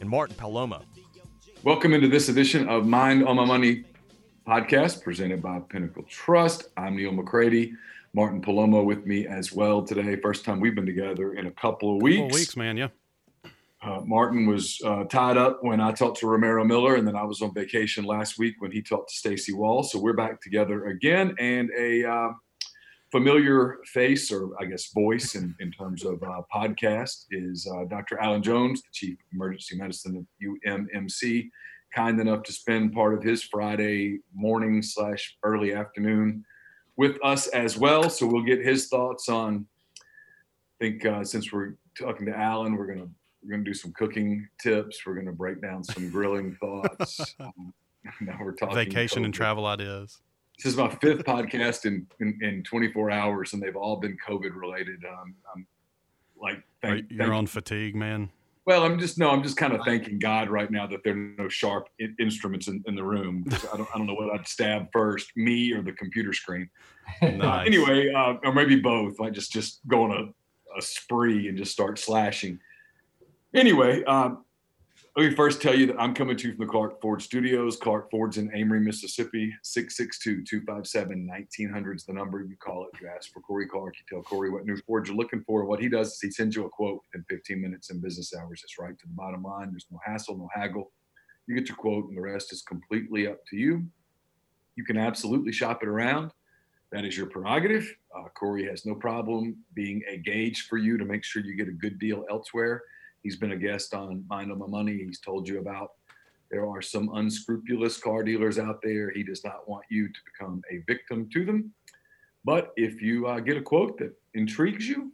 and Martin Palomo. Welcome into this edition of Mind on My Money podcast presented by Pinnacle Trust. I'm Neil McCready. Martin Palomo with me as well today. First time we've been together in a couple of weeks. Couple of weeks, man. Yeah. Uh, Martin was uh, tied up when I talked to Romero Miller, and then I was on vacation last week when he talked to Stacy Wall. So we're back together again, and a uh, familiar face, or I guess voice, in, in terms of uh, podcast is uh, Dr. Alan Jones, the Chief Emergency Medicine of UMMC, kind enough to spend part of his Friday morning slash early afternoon with us as well. So we'll get his thoughts on. I think uh, since we're talking to Alan, we're gonna we're gonna do some cooking tips. We're gonna break down some grilling thoughts. Um, now we're talking vacation COVID. and travel ideas. This is my fifth podcast in, in, in 24 hours, and they've all been COVID related. Um, I'm like, thank, You're thank- on fatigue, man. Well, I'm just no, I'm just kind of thanking God right now that there are no sharp in, instruments in, in the room. I don't, I don't know what I'd stab first, me or the computer screen. Uh, anyway, uh, or maybe both. I just just go on a, a spree and just start slashing. Anyway, um, let me first tell you that I'm coming to you from the Clark Ford Studios. Clark Ford's in Amory, Mississippi. 662-257-1900 is the number you call it. You ask for Corey Clark. You tell Corey what new Ford you're looking for. What he does is he sends you a quote in 15 minutes in business hours. It's right to the bottom line. There's no hassle, no haggle. You get your quote, and the rest is completely up to you. You can absolutely shop it around. That is your prerogative. Uh, Corey has no problem being a gauge for you to make sure you get a good deal elsewhere. He's been a guest on Mind on My Money. He's told you about there are some unscrupulous car dealers out there. He does not want you to become a victim to them. But if you uh, get a quote that intrigues you,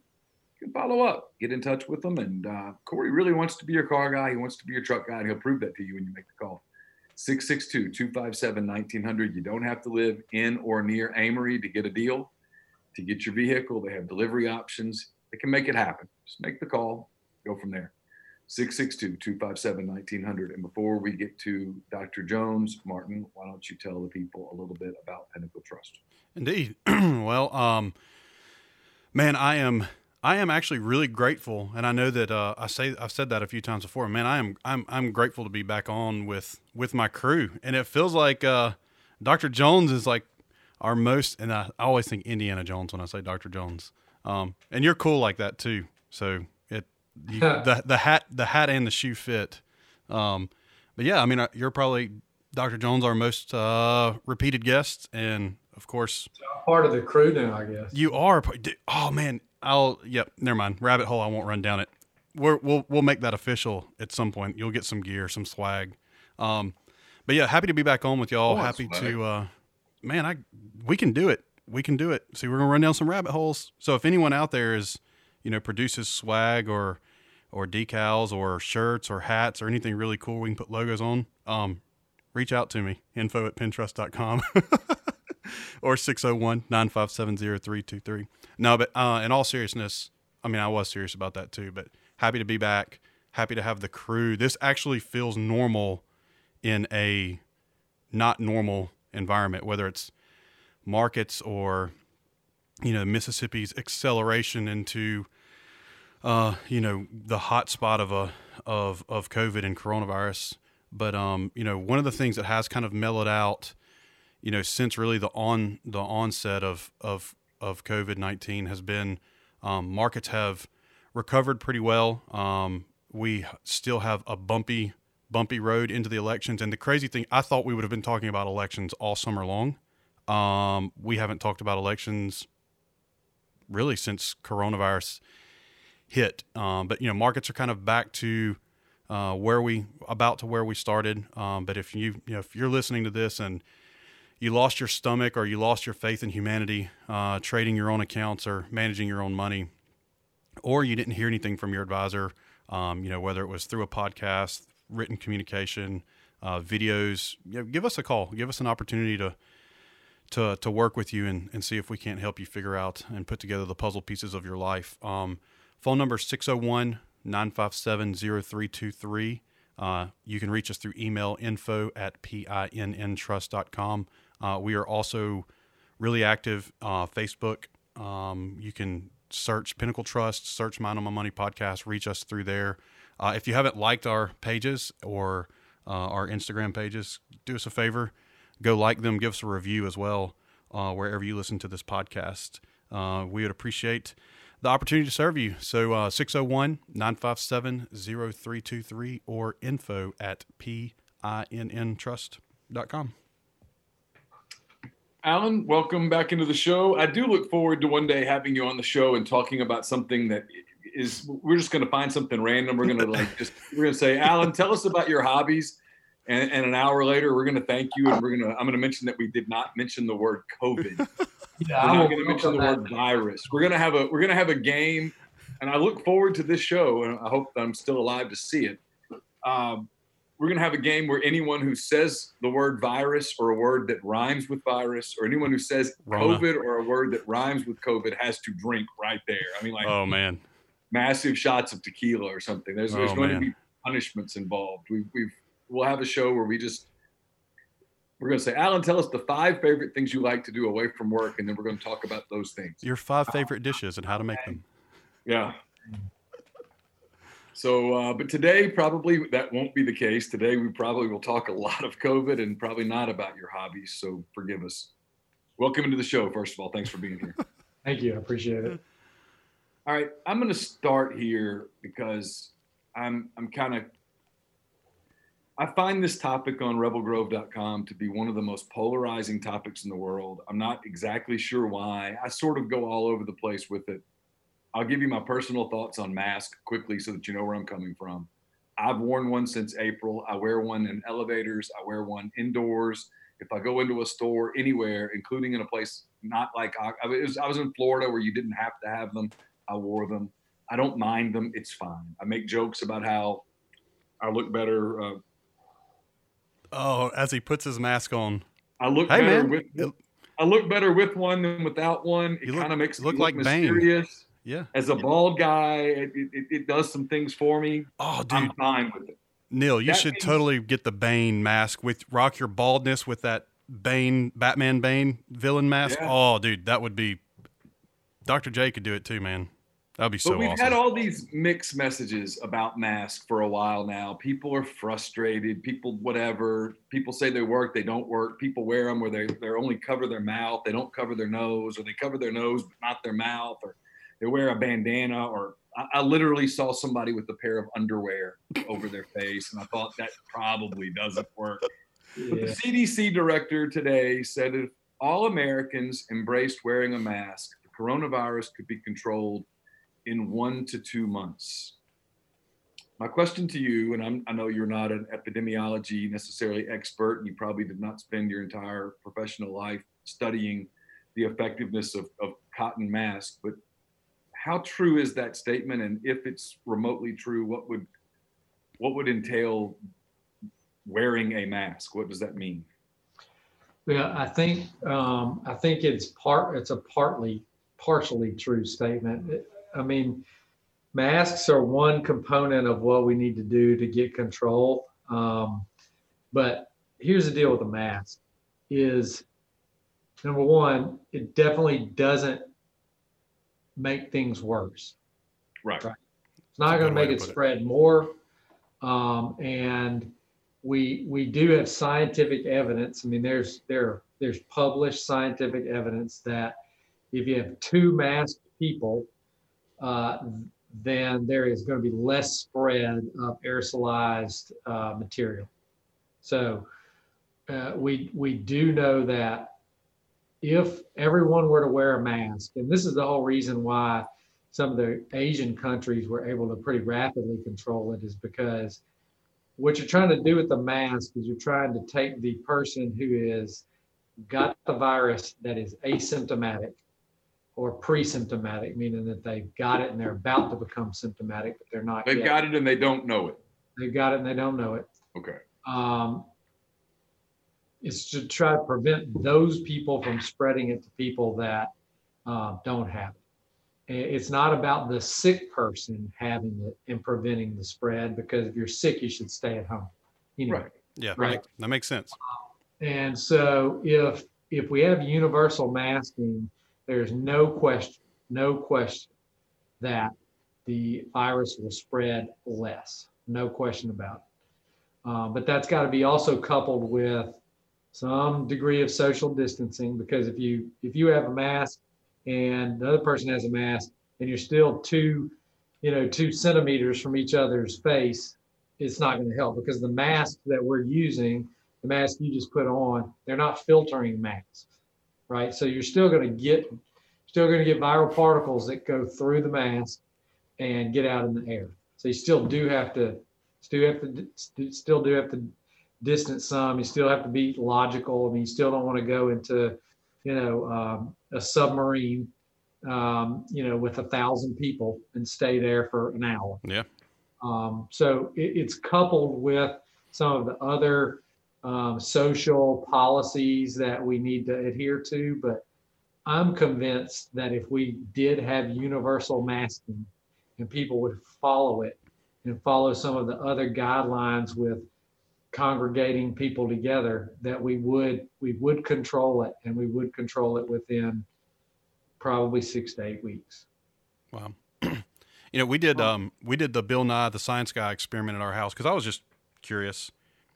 you can follow up, get in touch with them. And uh, Corey really wants to be your car guy. He wants to be your truck guy, and he'll prove that to you when you make the call. 662 257 1900. You don't have to live in or near Amory to get a deal. To get your vehicle, they have delivery options. They can make it happen. Just make the call, go from there. 662 257 1900. And before we get to Dr. Jones, Martin, why don't you tell the people a little bit about Pinnacle Trust? Indeed. well, um, man, I am I am actually really grateful, and I know that uh, I say I've said that a few times before. Man, I am I'm I'm grateful to be back on with with my crew, and it feels like uh, Dr. Jones is like our most, and I, I always think Indiana Jones when I say Dr. Jones. Um, and you're cool like that too. So you, the the hat the hat and the shoe fit. Um, but yeah, I mean, uh, you're probably Dr. Jones, our most uh, repeated guest, and of course, part of the crew now, I guess. you are. Oh man, I'll. Yep. Never mind. Rabbit hole. I won't run down it. We're, we'll we'll make that official at some point. You'll get some gear, some swag. Um, but yeah, happy to be back on with y'all. Oh, happy swag. to. Uh, man, I we can do it. We can do it. See, we're gonna run down some rabbit holes. So if anyone out there is, you know, produces swag or or decals or shirts or hats or anything really cool we can put logos on, um, reach out to me. Info at pintrust.com. or 601-957-0323. No, but uh, in all seriousness, I mean, I was serious about that too, but happy to be back. Happy to have the crew. This actually feels normal in a not normal environment, whether it's markets or, you know, Mississippi's acceleration into, uh, you know, the hot spot of a, of, of COVID and coronavirus. But, um, you know, one of the things that has kind of mellowed out, you know, since really the on the onset of of of COVID nineteen has been, um, markets have recovered pretty well. Um, we still have a bumpy bumpy road into the elections, and the crazy thing, I thought we would have been talking about elections all summer long. Um, we haven't talked about elections really since coronavirus hit. Um, but you know, markets are kind of back to uh, where we about to where we started. Um, but if you you know if you're listening to this and you lost your stomach or you lost your faith in humanity, uh, trading your own accounts or managing your own money, or you didn't hear anything from your advisor, um, you know whether it was through a podcast, written communication, uh, videos, you know, give us a call. Give us an opportunity to to to work with you and, and see if we can't help you figure out and put together the puzzle pieces of your life. Um, phone number 601 957 0323. Uh, you can reach us through email info at pinntrust.com. Uh, we are also really active uh, Facebook. Um, you can search Pinnacle Trust, search Mind on My Money podcast, reach us through there. Uh, if you haven't liked our pages or uh, our Instagram pages, do us a favor, go like them, give us a review as well uh, wherever you listen to this podcast. Uh, we would appreciate the opportunity to serve you. So uh, 601 957 0323 or info at pinntrust.com. Alan, welcome back into the show. I do look forward to one day having you on the show and talking about something that is we're just going to find something random. We're going to like just we're going to say, Alan, tell us about your hobbies. And, and an hour later, we're going to thank you, and we're going to I'm going to mention that we did not mention the word COVID. Yeah, we're not going to mention the word virus. We're going to have a we're going to have a game, and I look forward to this show, and I hope that I'm still alive to see it. Um, we're going to have a game where anyone who says the word virus or a word that rhymes with virus, or anyone who says Rona. COVID or a word that rhymes with COVID has to drink right there. I mean, like Oh, man. massive shots of tequila or something. There's, there's Oh, going man. to be punishments involved. We, we've we'll have a show where we just we're going to say, Alan, tell us the five favorite things you like to do away from work, and then we're going to talk about those things. Your five favorite dishes and how to make them. Yeah. So, uh, but today probably that won't be the case. Today we probably will talk a lot of COVID and probably not about your hobbies. So forgive us. Welcome into the show. First of all, thanks for being here. Thank you. I appreciate it. All right, I'm going to start here because I'm I'm kind of I find this topic on rebelgrove.com to be one of the most polarizing topics in the world. I'm not exactly sure why. I sort of go all over the place with it. I'll give you my personal thoughts on mask quickly so that you know where I'm coming from. I've worn one since April. I wear one in elevators. I wear one indoors. If I go into a store anywhere, including in a place not like I, I was, I was in Florida where you didn't have to have them. I wore them. I don't mind them. It's fine. I make jokes about how I look better. Uh, Oh, as he puts his mask on. I look Hey, better man. with. It- I look better with one than without one. It kind of makes you me look look like Bane. mysterious. Yeah. As a bald guy, it, it, it does some things for me. Oh, dude. I'm fine with it. Neil, you That should means- totally get the Bane mask with rock your baldness with that Bane, Batman Bane villain mask. Yeah. Oh, dude, that would be. Dr. J could do it too, man. That'd be so but we've awesome. had all these mixed messages about masks for a while now. People are frustrated. People, whatever. People say they work, they don't work. People wear them where they they only cover their mouth, they don't cover their nose, or they cover their nose but not their mouth, or they wear a bandana. Or I, I literally saw somebody with a pair of underwear over their face, and I thought that probably doesn't work. But Yeah. the CDC director today said if all Americans embraced wearing a mask, the coronavirus could be controlled in one to two months. My question to you, and I'm, I know you're not an epidemiology necessarily expert, and you probably did not spend your entire professional life studying the effectiveness of, of cotton masks, but how true is that statement? And if it's remotely true, what would what would entail wearing a mask? What does that mean? Well, I think um, I think it's part. It's a partly, partially true statement. I mean, masks are one component of what we need to do to get control. Um, but here's the deal with the mask: is number one, it definitely doesn't make things worse. Right. Right. It's not going to make it put it. spread more. Um, and we we do have scientific evidence. I mean, there's there there's published scientific evidence that if you have two masked people, uh, then there is going to be less spread of aerosolized uh, material. So uh, we we do know that if everyone were to wear a mask, and this is the whole reason why some of the Asian countries were able to pretty rapidly control it, is because what you're trying to do with the mask is you're trying to take the person who is got the virus that is asymptomatic or pre-symptomatic, meaning that they've got it and they're about to become symptomatic, but they're not They've yet. got it and they don't know it. They've got it and they don't know it. Okay. Um, it's to try to prevent those people from spreading it to people that uh, don't have it. It's not about the sick person having it and preventing the spread because if you're sick, you should stay at home. Anyway. Right. Yeah, Right. that, that makes sense. And so if if we have universal masking, there's no question, no question that the virus will spread less. No question about it. Uh, but that's got to be also coupled with some degree of social distancing because if you if you have a mask and the other person has a mask and you're still two you know two centimeters from each other's face it's not going to help because the mask that we're using the mask you just put on, they're not filtering masks, right? So you're still going to get still going to get viral particles that go through the mask and get out in the air. So you still do have to still have to still do have to distance some. You still have to be logical. I mean, you still don't want to go into you know um, a submarine um, you know with a thousand people and stay there for an hour. Yeah. Um, so it, it's coupled with some of the other um, social policies that we need to adhere to. But I'm convinced that if we did have universal masking and people would follow it and follow some of the other guidelines with congregating people together, that we would we would control it and we would control it within probably six to eight weeks. Wow. you know, we did um we did the Bill Nye the Science Guy experiment at our house because I was just curious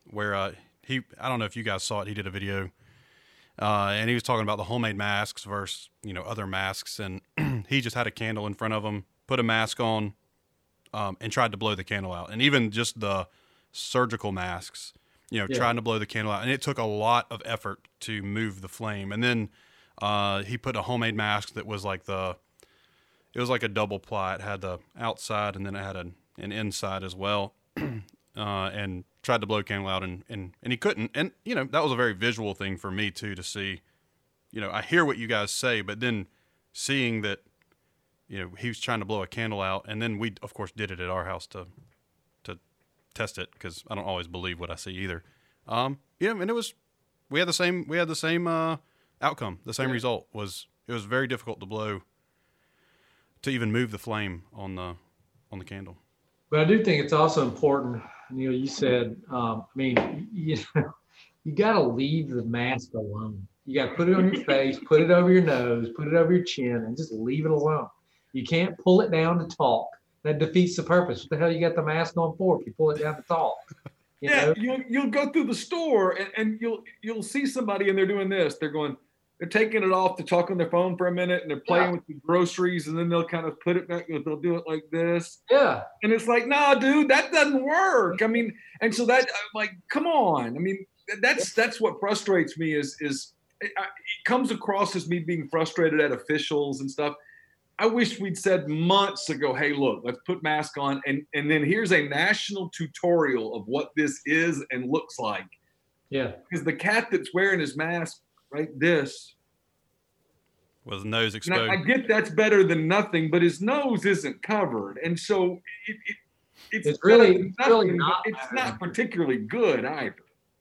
where uh he I don't know if you guys saw it. He did a video. Uh, and he was talking about the homemade masks versus you know other masks, and he just had a candle in front of him, put a mask on, um, and tried to blow the candle out. And even just the surgical masks, you know, Yeah. trying to blow the candle out, and it took a lot of effort to move the flame. And then uh, he put a homemade mask that was like the it was like a double ply. It had the outside and then it had an, an inside as well. uh, and tried to blow candle out and, and, and he couldn't. And, you know, that was a very visual thing for me too to see. You know, I hear what you guys say, but then seeing that, you know, he was trying to blow a candle out. And then we, of course, did it at our house to to test it because I don't always believe what I see either. Um, you know, and it was, we had the same, we had the same uh, outcome. The same Yeah. result was, it was very difficult to blow to even move the flame on the on the candle. But I do think it's also important, Neil. You said, um, I mean, you you got to leave the mask alone. You got to put it on your face, put it over your nose, put it over your chin, and just leave it alone. You can't pull it down to talk. That defeats the purpose. What the hell you got the mask on for? If you pull it down to talk, you yeah, know? you'll you'll go through the store and, and you'll you'll see somebody and they're doing this. They're going, they're taking it off to talk on their phone for a minute and they're playing Yeah. with the groceries and then they'll kind of put it back. They'll do it like this, Yeah, and it's like, nah, dude, that doesn't work. I mean, and so that I'm like, come on. I mean, that's that's what frustrates me is is it, it comes across as me being frustrated at officials and stuff. I wish we'd said months ago, hey, look, let's put mask on, and and then here's a national tutorial of what this is and looks like. yeah. Because the cat that's wearing his mask, right, this, with nose exposed. I, I get that's better than nothing, but his nose isn't covered, and so it, it, it's, It's really- better it's really not It's not particularly good either.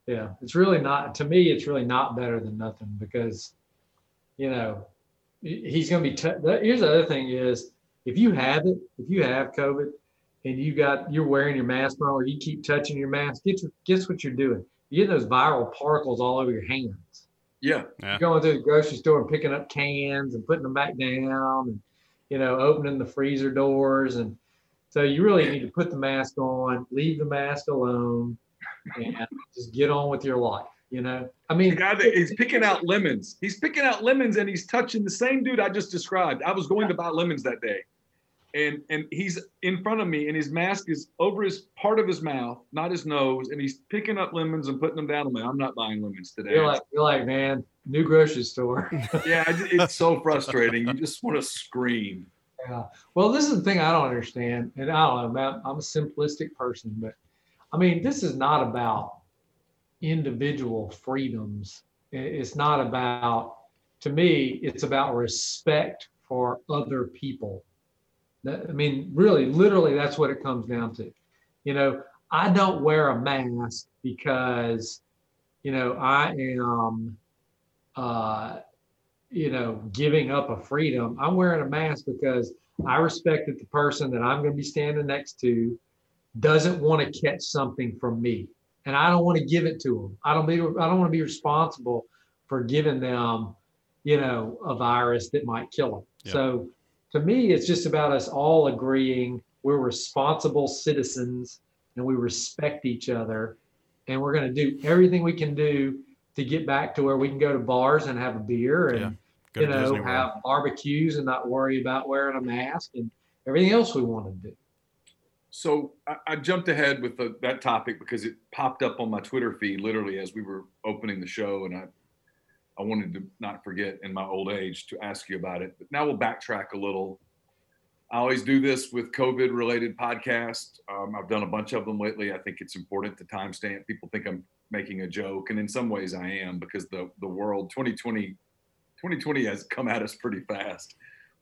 Yeah, it's really not. To me, it's really not better than nothing because, you know, he's going to be. T- the- here's the other thing: is if you have it, if you have COVID, and you got you're wearing your mask on, or you keep touching your mask, guess guess what you're doing? You get those viral particles all over your hands. Yeah, Yeah. Going through the grocery store and picking up cans and putting them back down, and you know, opening the freezer doors, and so you really need to put the mask on, leave the mask alone, and just get on with your life. You know, I the mean, guy that he's picking out lemons. He's picking out lemons, and he's touching the same dude I just described. I was going to buy lemons that day, and and he's in front of me, and his mask is over his part of his mouth, not his nose, and he's picking up lemons and putting them down. I'm like, I'm not buying lemons today. you're like, you're like, man, new grocery store. yeah, it's so frustrating. You just want to scream. Yeah. Well, this is the thing I don't understand, and I don't know. I'm, I'm a simplistic person, but I mean, this is not about individual freedoms. It's not about, to me, it's about respect for other people. That, I mean, really, literally, that's what it comes down to. You know, I don't wear a mask because, you know, I am, uh, you know, giving up a freedom. I'm wearing a mask because I respect that the person that I'm going to be standing next to doesn't want to catch something from me, and I don't want to give it to them. I don't be. I don't want to be responsible for giving them, you know, a virus that might kill them. Yeah. So, to me, it's just about us all agreeing we're responsible citizens and we respect each other, and we're going to do everything we can do to get back to where we can go to bars and have a beer and. Yeah you know, have barbecues and not worry about wearing a mask and everything else we want to do. So I, I jumped ahead with the, that topic because it popped up on my Twitter feed literally as we were opening the show, and I I wanted to not forget in my old age to ask you about it. But now we'll backtrack a little. I always do this with COVID related podcasts. Um, I've done a bunch of them lately. I think it's important to timestamp. People think I'm making a joke, and in some ways I am because the the world 2020 2020 has come at us pretty fast.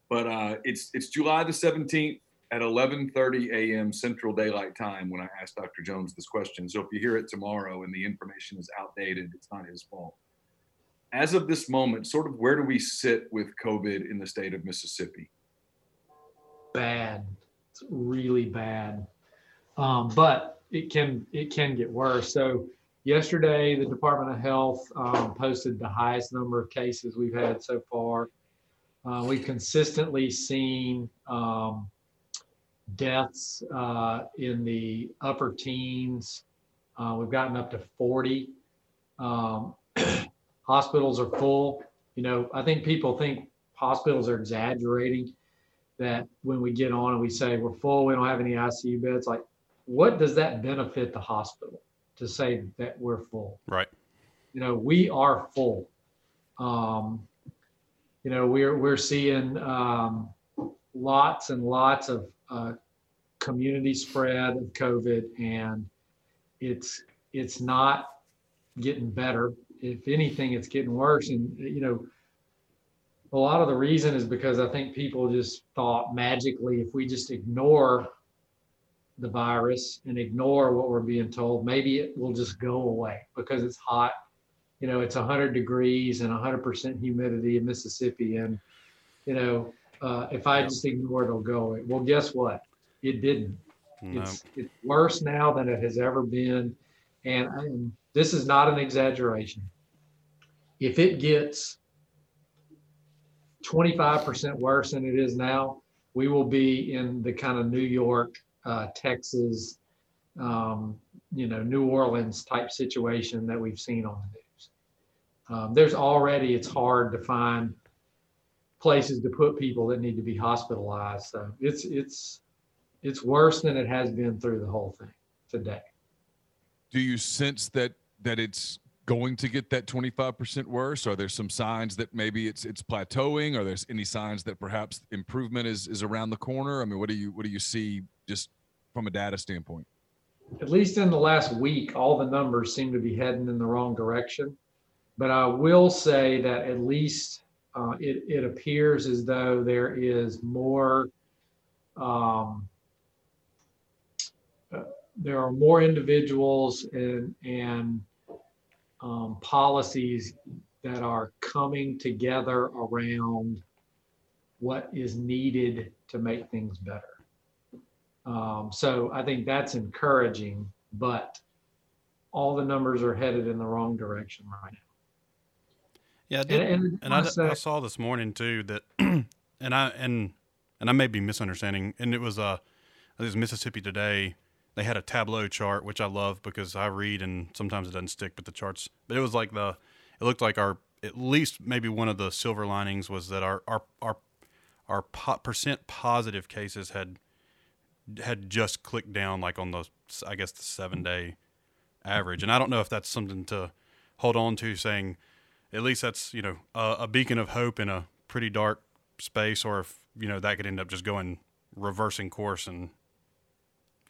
But uh, it's it's July the 17th at 11:30 a.m. Central Daylight Time when I asked Dr. Jones this question. So if you hear it tomorrow and the information is outdated, it's not his fault. As of this moment, sort of where do we sit with COVID in the state of Mississippi? Bad. It's really bad. Um, but it can it can get worse. So Yesterday, the Department of Health um, posted the highest number of cases we've had so far. Uh, we've consistently seen um, deaths uh, in the upper teens. Uh, we've gotten up to 40. Um, hospitals are full. You know, I think people think hospitals are exaggerating that when we get on and we say we're full, we don't have any ICU beds. Like, what does that benefit the hospital? to say that we're full. Right. You know, we are full. Um, you know, we're we're seeing um, lots and lots of uh, community spread of COVID, and it's it's not getting better. If anything, it's getting worse. And you know, a lot of the reason is because I think people just thought magically if we just ignore the virus and ignore what we're being told, maybe it will just go away because it's hot. You know, it's 100 degrees and 100% humidity in Mississippi. And, you know, uh, if I just ignore it, it'll go away. Well, guess what? It didn't. No. It's, it's worse now than it has ever been. And, and this is not an exaggeration. If it gets 25% worse than it is now, we will be in the kind of New York uh, Texas, um, you know, New Orleans type situation that we've seen on the news. Um, there's already, it's hard to find places to put people that need to be hospitalized. So it's, it's, it's worse than it has been through the whole thing today. Do you sense that, that it's going to get that 25% worse? Are there some signs that maybe it's it's plateauing? Are there any signs that perhaps improvement is is around the corner? I mean, what do you what do you see just from a data standpoint? At least in the last week, all the numbers seem to be heading in the wrong direction. But I will say that at least uh, it, it appears as though there is more um, uh, there are more individuals and and um, policies that are coming together around what is needed to make things better. Um, so I think that's encouraging, but all the numbers are headed in the wrong direction right now. Yeah, I did, and, and, and I, say, I, saw this morning too that, and I and and I may be misunderstanding, and it was uh, it was Mississippi Today they had a tableau chart which I love because I read and sometimes it doesn't stick but the charts but it was like the it looked like our at least maybe one of the silver linings was that our our our our po- percent positive cases had had just clicked down like on the I guess the 7 day average. And I don't know if that's something to hold on to saying at least that's you know a, a beacon of hope in a pretty dark space or if you know that could end up just going reversing course and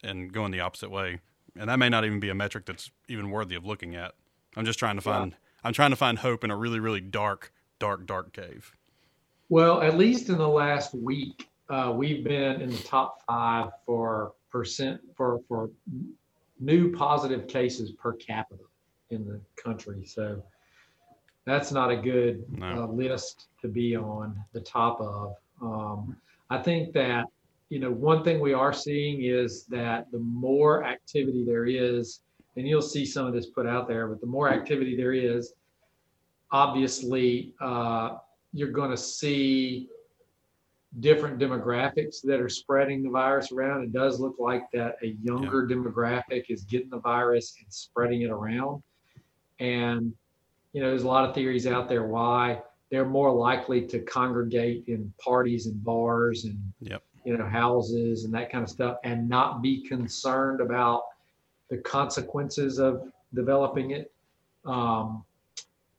and going the opposite way. And that may not even be a metric that's even worthy of looking at. I'm just trying to find yeah. I'm trying to find hope in a really really dark dark dark cave. Well, at least in the last week, uh, we've been in the top five for percent for for new positive cases per capita in the country. So that's not a good No. uh, list to be on the top of. Um, I think that, you know, one thing we are seeing is that the more activity there is, and you'll see some of this put out there, but the more activity there is, obviously, uh, you're going to see different demographics that are spreading the virus around. It does look like that a younger demographic is getting the virus and spreading it around. And, you know, there's a lot of theories out there why they're more likely to congregate in parties and bars and, Yep. You know, houses and that kind of stuff and not be concerned about the consequences of developing it. Um,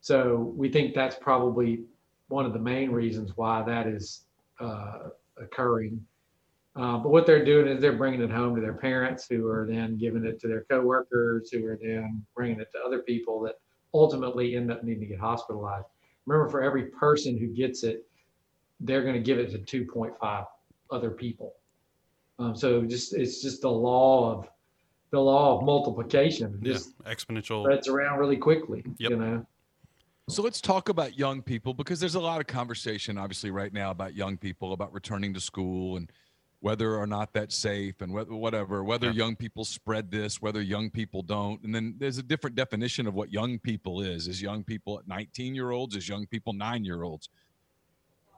so we think that's probably one of the main reasons why that is uh, occurring. Uh, but what they're doing is they're bringing it home to their parents, who are then giving it to their coworkers, who are then bringing it to other people that ultimately end up needing to get hospitalized. Remember, for every person who gets it, they're going to give it to 2.5 other people. Um, so just it's just the law of the law of multiplication. It Yeah. Exponential. spreads around really quickly. Yep. You know. So let's talk about young people because there's a lot of conversation, obviously, right now about young people, about returning to school and whether or not that's safe and whether, whatever, whether Yeah. young people spread this, whether young people don't. And then there's a different definition of what young people is. Is young people at 19 year olds? Is young people nine year olds?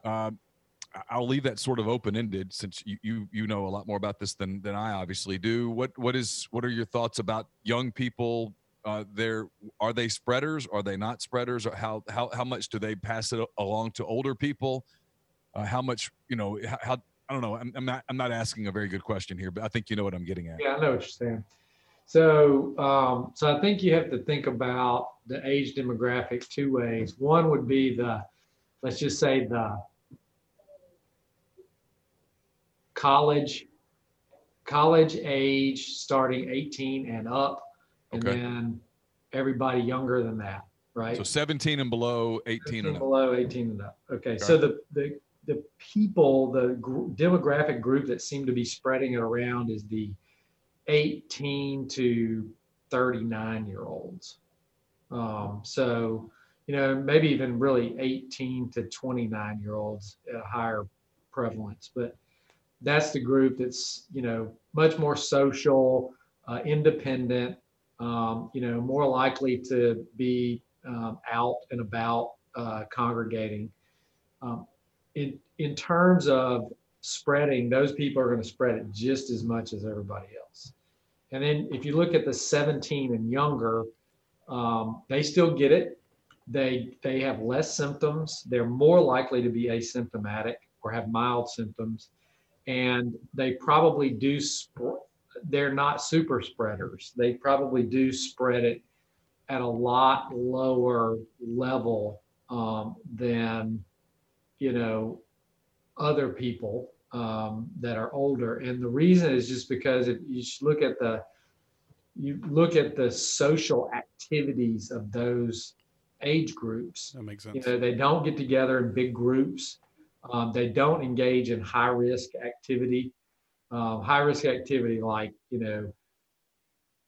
Um, I- I'll leave that sort of open ended since you, you you know a lot more about this than than I obviously do. What what is what are your thoughts about young people uh, they're are they spreaders? Are they not spreaders? Or how how how much do they pass it along to older people? Uh, how much you know? How, how I don't know. I'm, I'm not I'm not asking a very good question here, but I think you know what I'm getting at. Yeah, I know what you're saying. So, um, so I think you have to think about the age demographic two ways. One would be the, let's just say the college, college age starting 18 and up, and Okay. then everybody younger than that, right? So 17 and below, 18 and up. below 18 and up. Okay, so the the the people, the gr- demographic group that seem to be spreading it around is the 18 to 39 year olds. Um, so, you know, maybe even really 18 to 29 year olds at a higher prevalence, but that's the group that's you know much more social, uh, independent, um, you know, more likely to be um, out and about uh, congregating. Um, in in terms of spreading, those people are going to spread it just as much as everybody else. And then if you look at the 17 and younger, um, they still get it. They they have less symptoms. They're more likely to be asymptomatic or have mild symptoms, and they probably do. Sp- they're not super spreaders. They probably do spread it at a lot lower level um, than you know other people um, that are older and the reason is just because if you look at the you look at the social activities of those age groups That makes sense you know they don't get together in big groups um, they don't engage in high risk activity. Um, high risk activity like you know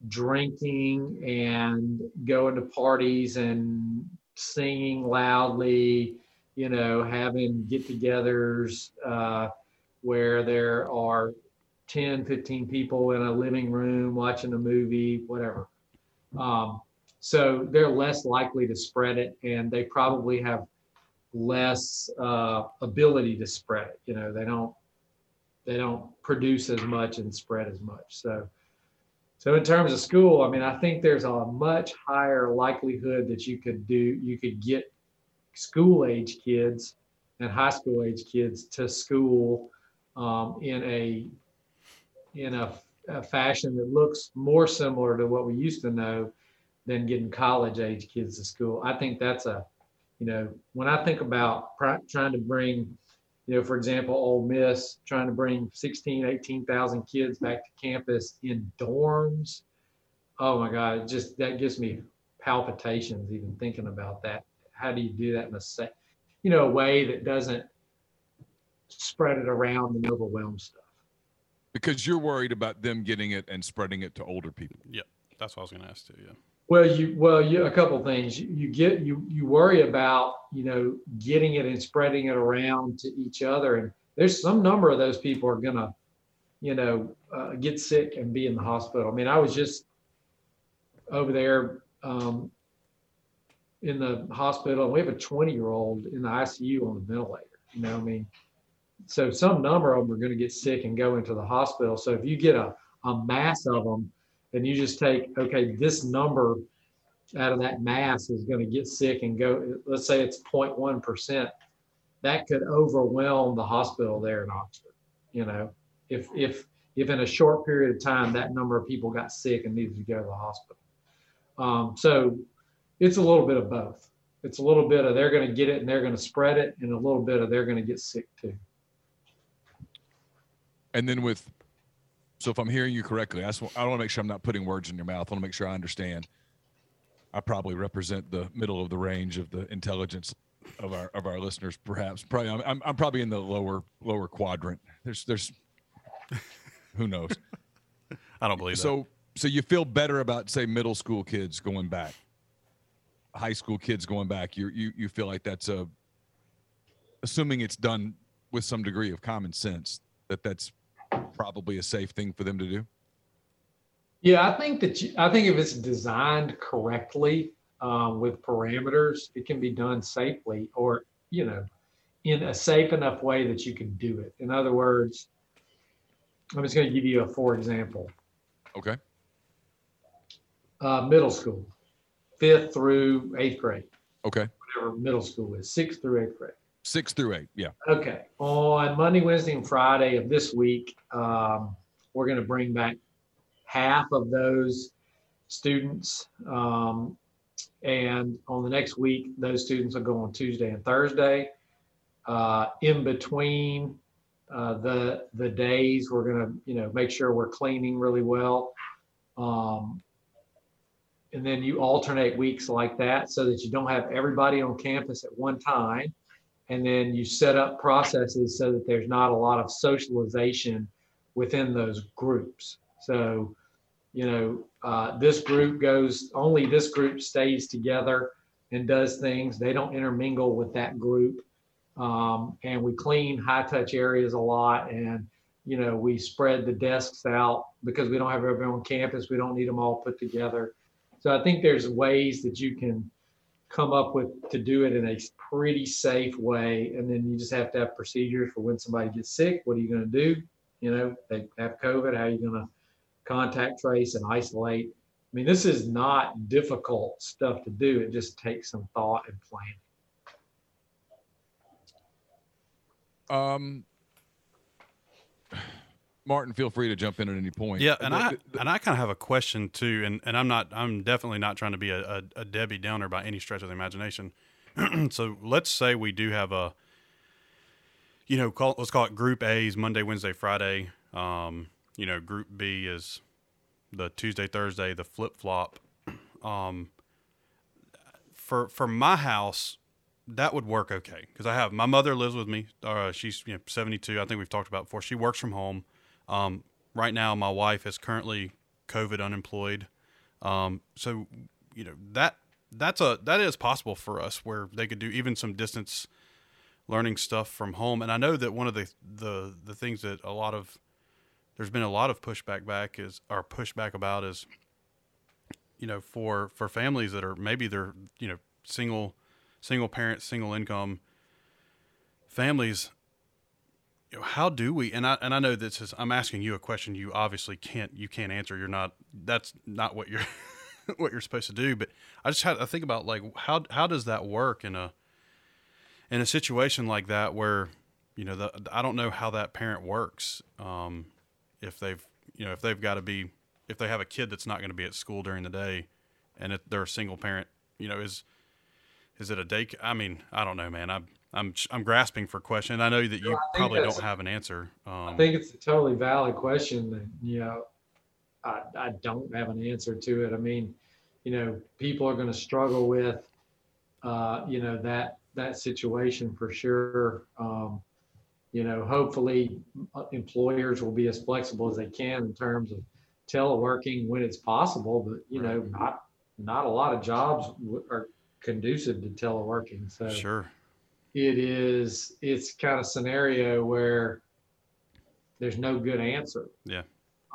drinking and going to parties and singing loudly you know having get-togethers uh, where there are 10 15 people in a living room watching a movie whatever. Um, so they're less likely to spread it and they probably have less uh, ability to spread it you know they don't they don't produce as much and spread as much. So so in terms of school i mean i think there's a much higher likelihood that you could do you could get school age kids and high school age kids to school um, in a in a, a fashion that looks more similar to what we used to know than getting college age kids to school. I think that's a you know when i think about pr- trying to bring you know for example Ole miss trying to bring 16 18000 kids back to campus in dorms oh my god it just that gives me palpitations even thinking about that how do you do that in a set you know a way that doesn't spread it around and overwhelm stuff because you're worried about them getting it and spreading it to older people. Yep, that's what I was going to ask too. Yeah. Well, you well, you a couple things. You, you get you you worry about you know getting it and spreading it around to each other, and there's some number of those people are gonna, you know, uh, get sick and be in the hospital. I mean, I was just over there um, in the hospital, and we have a 20 year old in the ICU on the ventilator. You know, I mean, so some number of them are going to get sick and go into the hospital. So if you get a a mass of them and you just take, okay, this number out of that mass is going to get sick and go, let's say it's 0.1%, that could overwhelm the hospital there in Oxford. You know, if, if, if in a short period of time that number of people got sick and needed to go to the hospital. Um, so it's a little bit of both. It's a little bit of they're going to get it and they're going to spread it, and a little bit of they're going to get sick too. And then with so if I'm hearing you correctly, I, just, I want to make sure I'm not putting words in your mouth. I want to make sure I understand. I probably represent the middle of the range of the intelligence of our of our listeners. Perhaps, probably, I'm, I'm, I'm probably in the lower lower quadrant. There's there's who knows. I don't believe so. So you feel better about say middle school kids going back, high school kids going back. You you you feel like that's a assuming it's done with some degree of common sense that that's probably a safe thing for them to do? Yeah, I think that you, I think if it's designed correctly um, with parameters, it can be done safely, or you know, in a safe enough way that you can do it. In other words, I'm just going to give you a for example. Okay. Uh, middle school, fifth through eighth grade. Okay. Whatever middle school is, sixth through eighth grade. Six through eight. Yeah. Okay. On Monday, Wednesday, and Friday of this week, um, we're going to bring back half of those students. Um, and on the next week, those students will go on Tuesday and Thursday. Uh, in between uh, the the days, we're going to you know make sure we're cleaning really well. Um, and then you alternate weeks like that so that you don't have everybody on campus at one time and then you set up processes so that there's not a lot of socialization within those groups. So, you know, uh, this group goes only this group stays together and does things. They don't intermingle with that group, um, and we clean high touch areas a lot, and you know we spread the desks out because we don't have everyone on campus. We don't need them all put together. So I think there's ways that you can come up with to do it in a pretty safe way. And then you just have to have procedures for when somebody gets sick. What are you going to do? You know, they have COVID. How are you going to contact trace and isolate? I mean, this is not difficult stuff to do. It just takes some thought and planning. Um, Martin, feel free to jump in at any point. Yeah, and I and I kind of have a question too, and, and I'm not I'm definitely not trying to be a, a, a Debbie Downer by any stretch of the imagination. so let's say we do have a, you know, call, let's call it Group A's Monday, Wednesday, Friday. Um, you know, Group B is the Tuesday, Thursday, the flip flop. Um, for for my house, that would work okay because I have my mother lives with me. Uh, she's you know, 72. I think we've talked about before. She works from home. Um, right now, my wife is currently COVID unemployed. Um, so, you know that that's a that is possible for us where they could do even some distance learning stuff from home. And I know that one of the the the things that a lot of there's been a lot of pushback back is or pushback about is you know for for families that are maybe they're you know single single parent single income families you know, how do we and I and I know this is I'm asking you a question you obviously can't you can't answer. You're not that's not what you're what you're supposed to do. But I just had to think about like how how does that work in a in a situation like that where you know the, I don't know how that parent works um, if they've you know if they've got to be if they have a kid that's not going to be at school during the day and if they're a single parent you know is is it a day I mean I don't know man I'm I'm I'm grasping for a question. I know that you probably don't have an answer. Um, I think it's a totally valid question. And, you know, I, I don't have an answer to it. I mean, you know, people are going to struggle with, uh, you know, that that situation for sure. Um, you know, hopefully uh, employers will be as flexible as they can in terms of teleworking when it's possible. But you know, not not a lot of jobs are conducive to teleworking. So Sure. It is it's kind of scenario where there's no good answer. Yeah.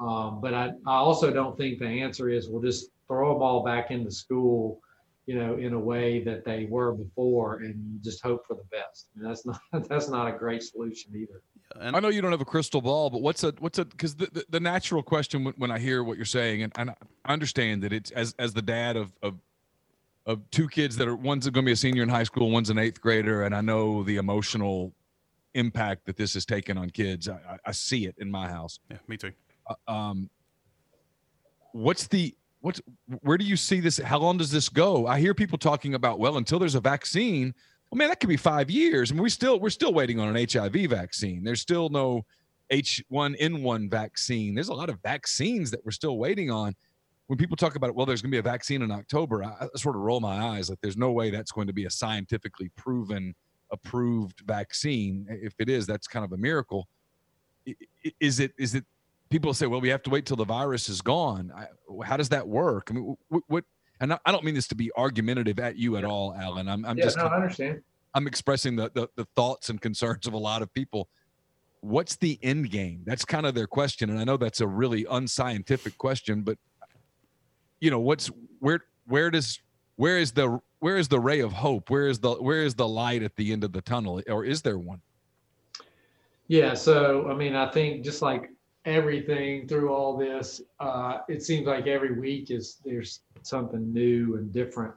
Um, but I, I also don't think the answer is we'll just throw them all back into school, you know, in a way that they were before and just hope for the best. And that's not that's not a great solution either. And I know you don't have a crystal ball, but what's a what's a because the, the, the natural question when, when I hear what you're saying, and, and I understand that it's as as the dad of of of two kids that are one's going to be a senior in high school, one's an eighth grader, and I know the emotional impact that this has taken on kids. I, I- see it in my house. yeah, me too. Uh, um, what's the what's where do you see this? How long does this go? I hear people talking about well, until there's a vaccine. Well, man, that could be five years, and we still we're still waiting on an HIV vaccine. There's still no H1N1 vaccine. There's a lot of vaccines that we're still waiting on. When people talk about it, well, there's going to be a vaccine in October. I, I sort of roll my eyes like there's no way that's going to be a scientifically proven, approved vaccine. If it is, that's kind of a miracle. Is it? Is it? People say, well, we have to wait till the virus is gone. I, how does that work? I mean, what? what and I I don't mean this to be argumentative at you at all, Alan. I'm, I'm yeah, just no, I understand. I'm expressing the, the the thoughts and concerns of a lot of people. What's the end game? That's kind of their question, and I know that's a really unscientific question, but you know, what's where where does where is the where is the ray of hope? Where is the where is the light at the end of the tunnel, or is there one? Yeah, so I mean, I think just like everything through all this, uh, it seems like every week is there's something new and different.